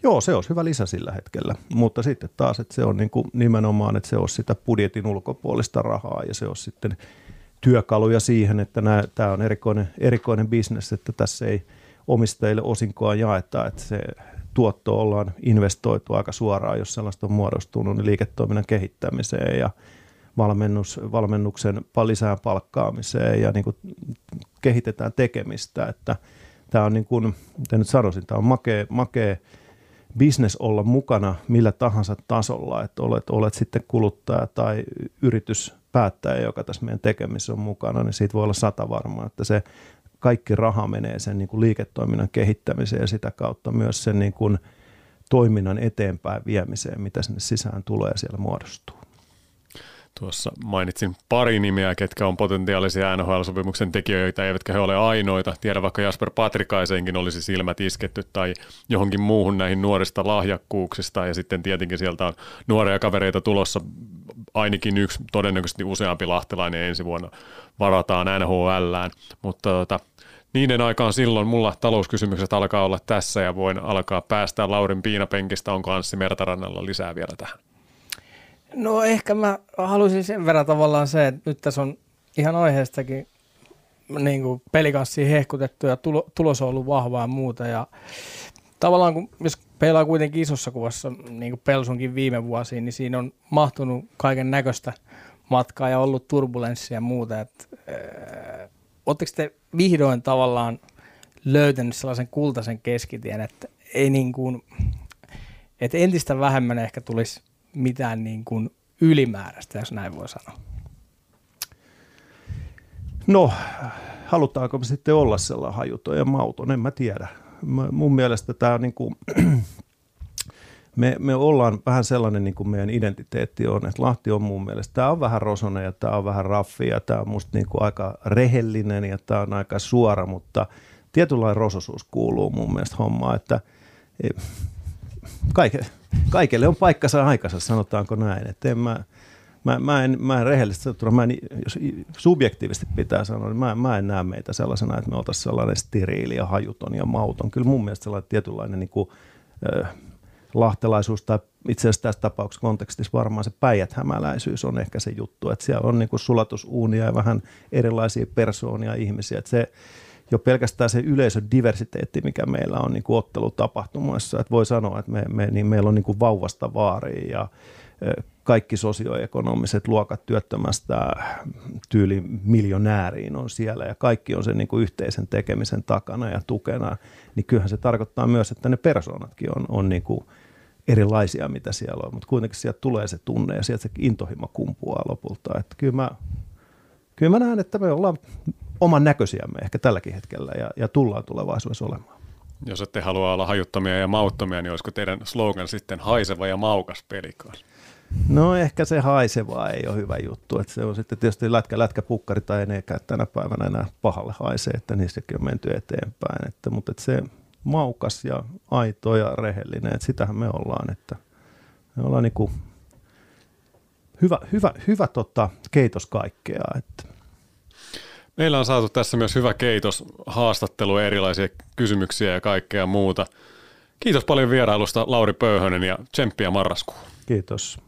Joo, se olisi hyvä lisä sillä hetkellä, mutta sitten taas, että se on niin kuin nimenomaan, että se olisi sitä budjetin ulkopuolista rahaa ja se olisi sitten työkaluja siihen, että nämä, tämä on erikoinen, erikoinen bisnes, että tässä ei omistajille osinkoa jaeta, että se tuotto ollaan investoitu aika suoraan, jos sellaista on muodostunut, niin liiketoiminnan kehittämiseen ja valmennus, valmennuksen lisää palkkaamiseen ja niin kuin kehitetään tekemistä, että tämä on niin kuin, nyt sanoisin, tämä on makea, makea business olla mukana millä tahansa tasolla, että olet, olet sitten kuluttaja tai yrityspäättäjä, joka tässä meidän tekemisessä on mukana, niin siitä voi olla sata varmaa, että se kaikki raha menee sen niin kuin liiketoiminnan kehittämiseen ja sitä kautta myös sen niin kuin toiminnan eteenpäin viemiseen, mitä sinne sisään tulee ja siellä muodostuu. Tuossa mainitsin pari nimeä, ketkä on potentiaalisia NHL-sopimuksen tekijöitä, eivätkä he ole ainoita. Tiedä vaikka Jasper Patrikaiseenkin olisi silmät isketty tai johonkin muuhun näihin nuorista lahjakkuuksista. Ja sitten tietenkin sieltä on nuoria kavereita tulossa, ainakin yksi, todennäköisesti useampi lahtelainen ensi vuonna varataan NHLään. Mutta tota, niiden aikaan silloin mulla talouskysymykset alkaa olla tässä ja voin alkaa päästä Laurin piinapenkistä. Onko Anssi Mertarannalla lisää vielä tähän? No ehkä mä haluaisin sen verran tavallaan se, että nyt tässä on ihan aiheestakin niin kuin pelikanssiin hehkutettu ja tulo, tulos on ollut vahvaa ja muuta. Ja tavallaan kun, jos pelaa kuitenkin isossa kuvassa, niin kuin Pelsunkin viime vuosiin, niin siinä on mahtunut kaiken näköistä matkaa ja ollut turbulenssia ja muuta. Et, äh, Oletteko te vihdoin tavallaan löytänyt sellaisen kultaisen keskitien, että ei niin kuin, että entistä vähemmän ehkä tulisi mitään niin kuin ylimääräistä, jos näin voi sanoa? No, halutaanko me sitten olla sellainen hajuton ja mauton, en mä tiedä. Mun mielestä tämä on niin kuin, me, me ollaan vähän sellainen niin kuin meidän identiteetti on, että Lahti on mun mielestä, tämä on vähän rosonen ja tämä on vähän raffi ja tämä on musta niin kuin aika rehellinen ja tämä on aika suora, mutta tietynlainen rososuus kuuluu mun mielestä hommaan, että kaike, kaikelle on paikkansa aikansa, sanotaanko näin. Että en mä, mä, mä, en, mä en rehellisesti sanottuna, mä en, jos subjektiivisesti pitää sanoa, niin mä, mä en näe meitä sellaisena, että me oltaisiin sellainen steriili ja hajuton ja mauton. Kyllä mun mielestä sellainen tietynlainen niin kuin, äh, lahtelaisuus tai itse asiassa tässä tapauksessa kontekstissa varmaan se päijäthämäläisyys on ehkä se juttu, että siellä on niin kuin sulatusuunia ja vähän erilaisia persoonia ihmisiä, että se, jo pelkästään se yleisön diversiteetti, mikä meillä on niin kuin ottelutapahtumassa. Että voi sanoa, että me, me, niin meillä on niin kuin vauvasta vaariin ja kaikki sosioekonomiset luokat työttömästä tyyli miljonääriin on siellä ja kaikki on sen niin kuin yhteisen tekemisen takana ja tukena, niin kyllähän se tarkoittaa myös, että ne persoonatkin on, on niin kuin erilaisia, mitä siellä on, mutta kuitenkin sieltä tulee se tunne ja sieltä se intohimo kumpuaa lopulta. Että kyllä mä, kyllä mä näen, että me ollaan oman näköisiämme ehkä tälläkin hetkellä ja, ja tullaan tulevaisuudessa olemaan. Jos ette halua olla hajuttomia ja mauttomia, niin olisiko teidän slogan sitten haiseva ja maukas pelikas? No ehkä se haiseva ei ole hyvä juttu. Että se on sitten tietysti lätkä, lätkäpukkari tai enää tänä päivänä enää pahalle haisee, että niissäkin on menty eteenpäin. Että, mutta että se maukas ja aito ja rehellinen, että sitähän me ollaan. Että me ollaan niin kuin hyvä, hyvä, hyvä tota, keitos kaikkea. Että Meillä on saatu tässä myös hyvä keitos, haastattelu, erilaisia kysymyksiä ja kaikkea muuta. Kiitos paljon vierailusta Lauri Pöyhönen ja tsemppiä marraskuun. Kiitos.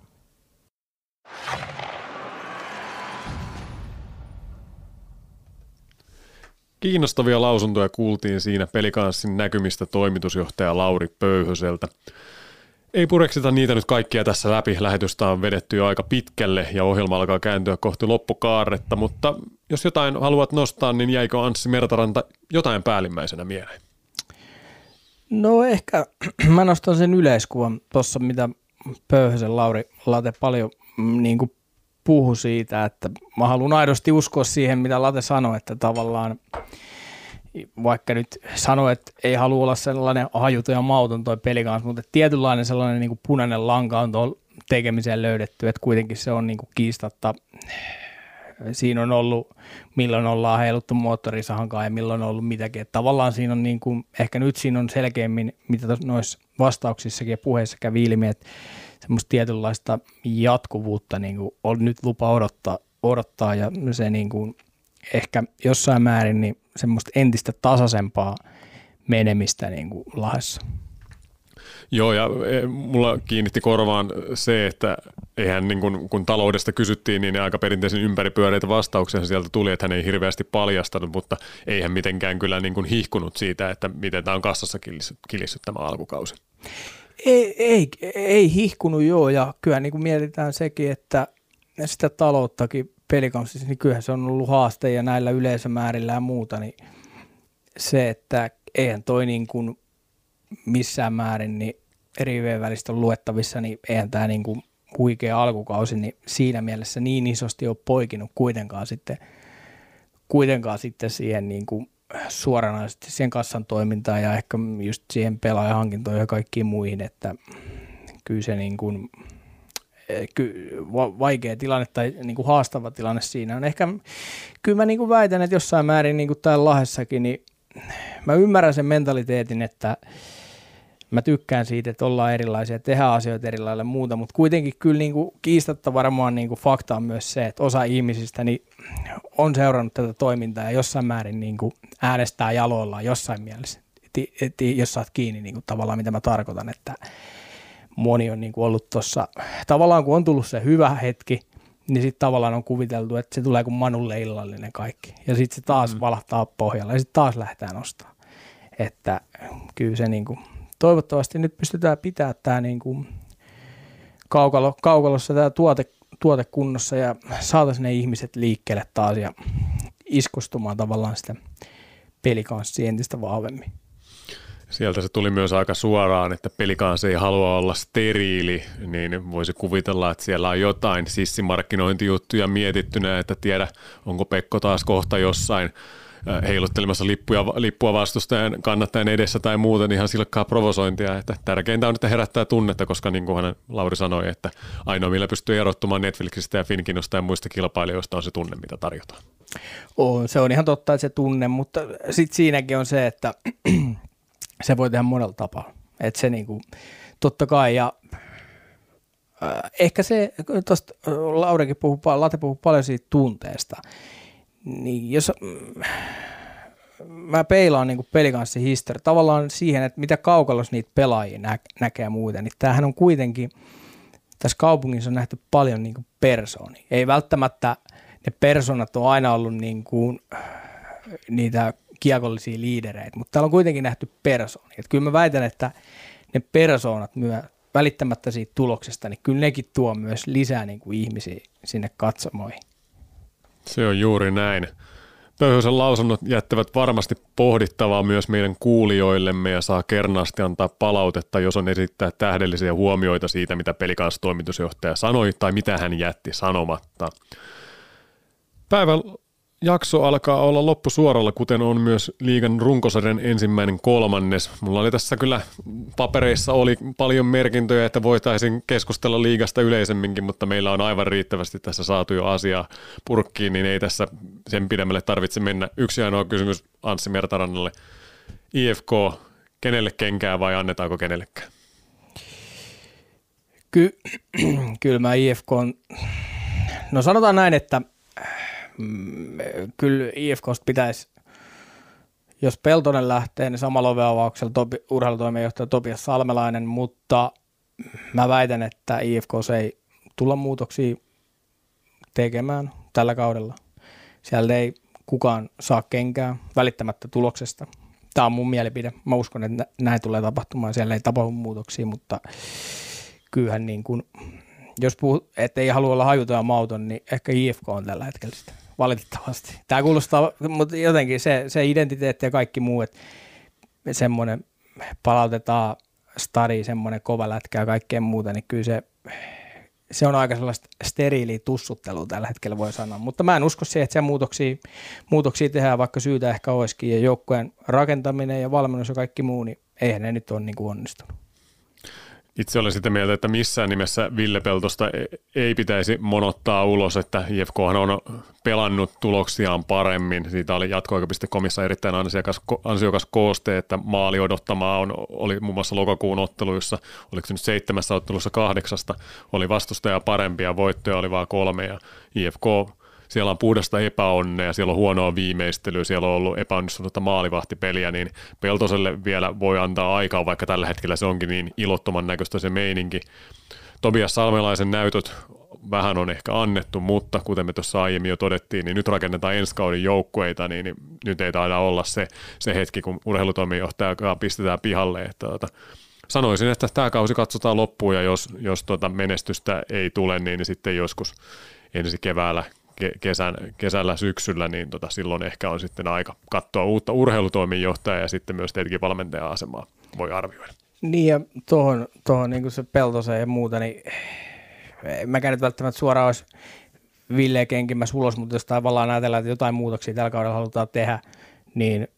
Kiinnostavia lausuntoja kuultiin siinä pelikanssin näkymistä toimitusjohtaja Lauri Pöyhöseltä. Ei pureksita niitä nyt kaikkia tässä läpi. Lähetystä on vedetty jo aika pitkälle ja ohjelma alkaa kääntyä kohti loppukaarretta, mutta jos jotain haluat nostaa, niin jäikö Anssi Mertaranta jotain päällimmäisenä mieleen? No ehkä mä nostan sen yleiskuvan tuossa, mitä Pöyhösen Lauri Late paljon mm, niin kuin puhu siitä, että mä haluan aidosti uskoa siihen, mitä Late sanoi, että tavallaan vaikka nyt sanoi, että ei halua olla sellainen hajuton ja mauton toi peli kanssa, mutta tietynlainen sellainen niin kuin punainen lanka on tuolla tekemiseen löydetty, että kuitenkin se on niin kuin kiistatta, siinä on ollut, milloin ollaan heiluttu moottorisahankaan ja milloin on ollut mitäkin, että tavallaan siinä on niin kuin, ehkä nyt siinä on selkeämmin, mitä noissa vastauksissakin ja puheissa kävi ilmi, että semmoista tietynlaista jatkuvuutta niin kuin on nyt lupa odottaa, odottaa ja se niin kuin ehkä jossain määrin niin semmoista entistä tasaisempaa menemistä niin kuin lahessa. Joo, ja e, mulla kiinnitti korvaan se, että eihän niin kun, kun taloudesta kysyttiin, niin aika perinteisen ympäripyöreitä vastauksia sieltä tuli, että hän ei hirveästi paljastanut, mutta eihän mitenkään kyllä niin kuin hihkunut siitä, että miten tämä on kassassa kilissyt tämä alkukausi. Ei, ei, ei hihkunut joo, ja kyllä niin kuin mietitään sekin, että sitä talouttakin pelikonstissa, niin kyllähän se on ollut haaste ja näillä yleisömäärillä ja muuta, niin se, että eihän toi niin kuin missään määrin niin eri välistä on luettavissa, niin eihän tämä niin kuin huikea alkukausi, niin siinä mielessä niin isosti ole poikinut kuitenkaan sitten, kuitenkaan sitten siihen niin kuin suoranaisesti siihen kassan toimintaan ja ehkä just siihen pelaajahankintoihin ja kaikkiin muihin, että kyllä se niin kuin, vaikea tilanne tai niin kuin haastava tilanne siinä on. Ehkä kyllä mä niin kuin väitän, että jossain määrin niin kuin täällä Lahessakin, niin mä ymmärrän sen mentaliteetin, että mä tykkään siitä, että ollaan erilaisia, tehdään asioita eri muuta, mutta kuitenkin kyllä niin kuin kiistatta varmaan niin kuin fakta on myös se, että osa ihmisistä niin on seurannut tätä toimintaa ja jossain määrin niin kuin äänestää jaloillaan jossain mielessä, et, et, jos saat kiinni niin kuin tavallaan mitä mä tarkoitan, että moni on niin kuin ollut tuossa, tavallaan kun on tullut se hyvä hetki, niin sitten tavallaan on kuviteltu, että se tulee kuin Manulle illallinen kaikki. Ja sitten se taas mm. valahtaa pohjalla ja sitten taas lähdetään nostaa. Että kyllä se niin kuin, toivottavasti nyt pystytään pitämään tämä niin kuin kaukalo, kaukalossa tämä tuote, tuote kunnossa ja saataisiin ne ihmiset liikkeelle taas ja iskostumaan tavallaan sitä pelikanssia entistä vahvemmin. Sieltä se tuli myös aika suoraan, että pelikansi ei halua olla steriili, niin voisi kuvitella, että siellä on jotain sissimarkkinointijuttuja mietittynä, että tiedä, onko Pekko taas kohta jossain äh, heiluttelemassa lippuja, lippua vastustajan kannattajan edessä tai muuten ihan silkkaa provosointia. Että tärkeintä on, että herättää tunnetta, koska niin kuin hän Lauri sanoi, että ainoa millä pystyy erottumaan Netflixistä ja Finkinosta ja muista kilpailijoista on se tunne, mitä tarjotaan. On, se on ihan totta, että se tunne, mutta sitten siinäkin on se, että se voi tehdä monella tapaa. Että se niinku, totta kai, ja äh, ehkä se, tuosta Laurikin puhuu, Late puhuu paljon siitä tunteesta, niin jos mm, mä peilaan niin pelikanssi historia tavallaan siihen, että mitä kaukalos niitä pelaajia nä- näkee muuten, niin tämähän on kuitenkin, tässä kaupungissa on nähty paljon niin persoonia. Ei välttämättä ne personat on aina ollut niin kuin, niitä kiekollisia liidereitä, mutta täällä on kuitenkin nähty persoonia. Että kyllä mä väitän, että ne persoonat myö, välittämättä siitä tuloksesta, niin kyllä nekin tuo myös lisää niin kuin ihmisiä sinne katsomoihin. Se on juuri näin. Pöyhösen lausunnot jättävät varmasti pohdittavaa myös meidän kuulijoillemme ja saa kernaasti antaa palautetta, jos on esittää tähdellisiä huomioita siitä, mitä pelikanstoimitusjohtaja sanoi tai mitä hän jätti sanomatta. Päivän jakso alkaa olla loppusuoralla, kuten on myös liigan runkosarjan ensimmäinen kolmannes. Mulla oli tässä kyllä papereissa oli paljon merkintöjä, että voitaisiin keskustella liigasta yleisemminkin, mutta meillä on aivan riittävästi tässä saatu jo asiaa purkkiin, niin ei tässä sen pidemmälle tarvitse mennä. Yksi ainoa kysymys Anssi Mertarannalle. IFK, kenelle kenkää vai annetaanko kenellekään? Ky- kyllä mä IFK on, no sanotaan näin, että kyllä IFKsta pitäisi, jos Peltonen lähtee, niin samalla oveavauksella topi, urheilutoimenjohtaja Topias Salmelainen, mutta mä väitän, että IFK ei tulla muutoksia tekemään tällä kaudella. Siellä ei kukaan saa kenkää välittämättä tuloksesta. Tämä on mun mielipide. Mä uskon, että näin tulee tapahtumaan. Siellä ei tapahdu muutoksia, mutta kyllähän niin kuin, jos puhut, että ei halua olla hajuton ja mauton, niin ehkä IFK on tällä hetkellä sitä valitettavasti. Tämä kuulostaa, mutta jotenkin se, se identiteetti ja kaikki muu, että semmoinen palautetaan stari, semmoinen kova lätkä ja kaikkea muuta, niin kyllä se, se on aika sellaista steriiliä tussuttelua tällä hetkellä voi sanoa. Mutta mä en usko siihen, että se muutoksia, muutoksia tehdään, vaikka syytä ehkä olisikin. Ja joukkueen rakentaminen ja valmennus ja kaikki muu, niin eihän ne nyt ole niin kuin onnistunut. Itse olen sitä mieltä, että missään nimessä Ville Peltosta e- ei pitäisi monottaa ulos, että IFKhan on pelannut tuloksiaan paremmin. Siitä oli jatkoaika.comissa erittäin ansiokas, ansiokas kooste, että maali odottamaa on, oli muun muassa lokakuun otteluissa, oliko se nyt seitsemässä ottelussa kahdeksasta, oli vastustaja parempia, voittoja oli vain kolme ja IFK siellä on puhdasta epäonnea, siellä on huonoa viimeistelyä, siellä on ollut epäonnistunutta maalivahtipeliä, niin Peltoselle vielä voi antaa aikaa, vaikka tällä hetkellä se onkin niin ilottoman näköistä se meininki. Tobias Salmelaisen näytöt vähän on ehkä annettu, mutta kuten me tuossa aiemmin jo todettiin, niin nyt rakennetaan ensi kauden joukkueita, niin, niin nyt ei taida olla se, se hetki, kun urheilutoimijohtaja pistetään pihalle. Että, että, sanoisin, että tämä kausi katsotaan loppuun ja jos, jos tuota menestystä ei tule, niin sitten joskus ensi keväällä kesän, kesällä, syksyllä, niin tota, silloin ehkä on sitten aika katsoa uutta urheilutoimenjohtajaa ja sitten myös tietenkin valmentajan asemaa voi arvioida. Niin ja tuohon, tuohon niin kuin se Peltoseen ja muuta, niin mä nyt välttämättä suoraan olisi Ville kenkimässä ulos, mutta jos tavallaan ajatellaan, että jotain muutoksia tällä kaudella halutaan tehdä, niin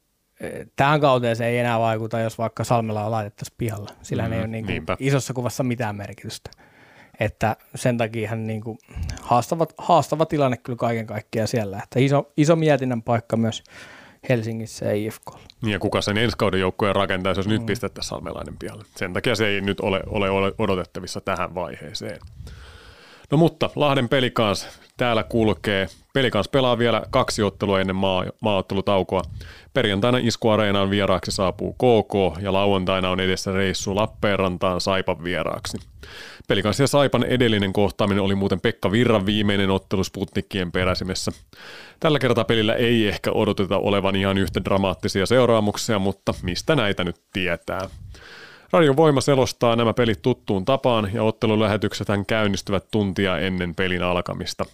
eh, tähän kauteen se ei enää vaikuta, jos vaikka Salmella laitettaisiin pihalla. Sillä mm, ei ole niin kuin isossa kuvassa mitään merkitystä. Että sen takia hän niin kuin haastava, haastava tilanne kyllä kaiken kaikkiaan siellä. Että iso, iso mietinnän paikka myös Helsingissä ja IFK. Niin ja kuka sen ensi kauden joukkueen rakentaisi, jos mm. nyt pistettäisiin Salmelainen pihalle. Sen takia se ei nyt ole, ole, ole odotettavissa tähän vaiheeseen. No mutta Lahden pelikans täällä kulkee. Pelikans pelaa vielä kaksi ottelua ennen maa, maaottelutaukoa. Perjantaina Iskuareenaan vieraaksi saapuu KK ja lauantaina on edessä reissu Lappeenrantaan Saipan vieraaksi. Pelikans ja Saipan edellinen kohtaaminen oli muuten Pekka Virran viimeinen ottelu Sputnikien peräsimessä. Tällä kertaa pelillä ei ehkä odoteta olevan ihan yhtä dramaattisia seuraamuksia, mutta mistä näitä nyt tietää. Radio Voima selostaa nämä pelit tuttuun tapaan ja ottelulähetykset käynnistyvät tuntia ennen pelin alkamista.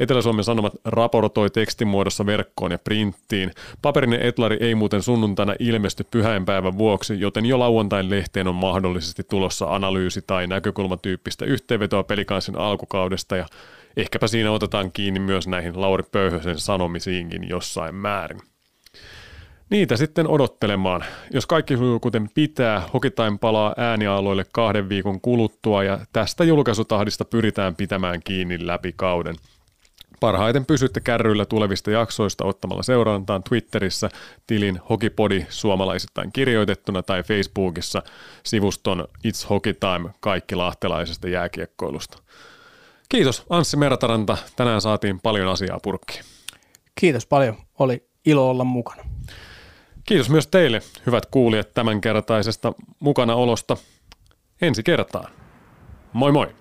Etelä-Suomen Sanomat raportoi tekstimuodossa verkkoon ja printtiin. Paperinen etlari ei muuten sunnuntaina ilmesty pyhäinpäivän vuoksi, joten jo lauantain lehteen on mahdollisesti tulossa analyysi tai näkökulmatyyppistä yhteenvetoa pelikansin alkukaudesta ja ehkäpä siinä otetaan kiinni myös näihin Lauri Pöyhösen sanomisiinkin jossain määrin. Niitä sitten odottelemaan. Jos kaikki sujuu kuten pitää, Hokitime palaa äänialoille kahden viikon kuluttua ja tästä julkaisutahdista pyritään pitämään kiinni läpi kauden. Parhaiten pysytte kärryillä tulevista jaksoista ottamalla seurantaan Twitterissä tilin Hokipodi suomalaisittain kirjoitettuna tai Facebookissa sivuston It's Hockey Time kaikki lahtelaisesta jääkiekkoilusta. Kiitos Anssi Mertaranta. Tänään saatiin paljon asiaa purkkiin. Kiitos paljon. Oli ilo olla mukana. Kiitos myös teille, hyvät kuulijat, tämänkertaisesta mukanaolosta. Ensi kertaan. Moi moi!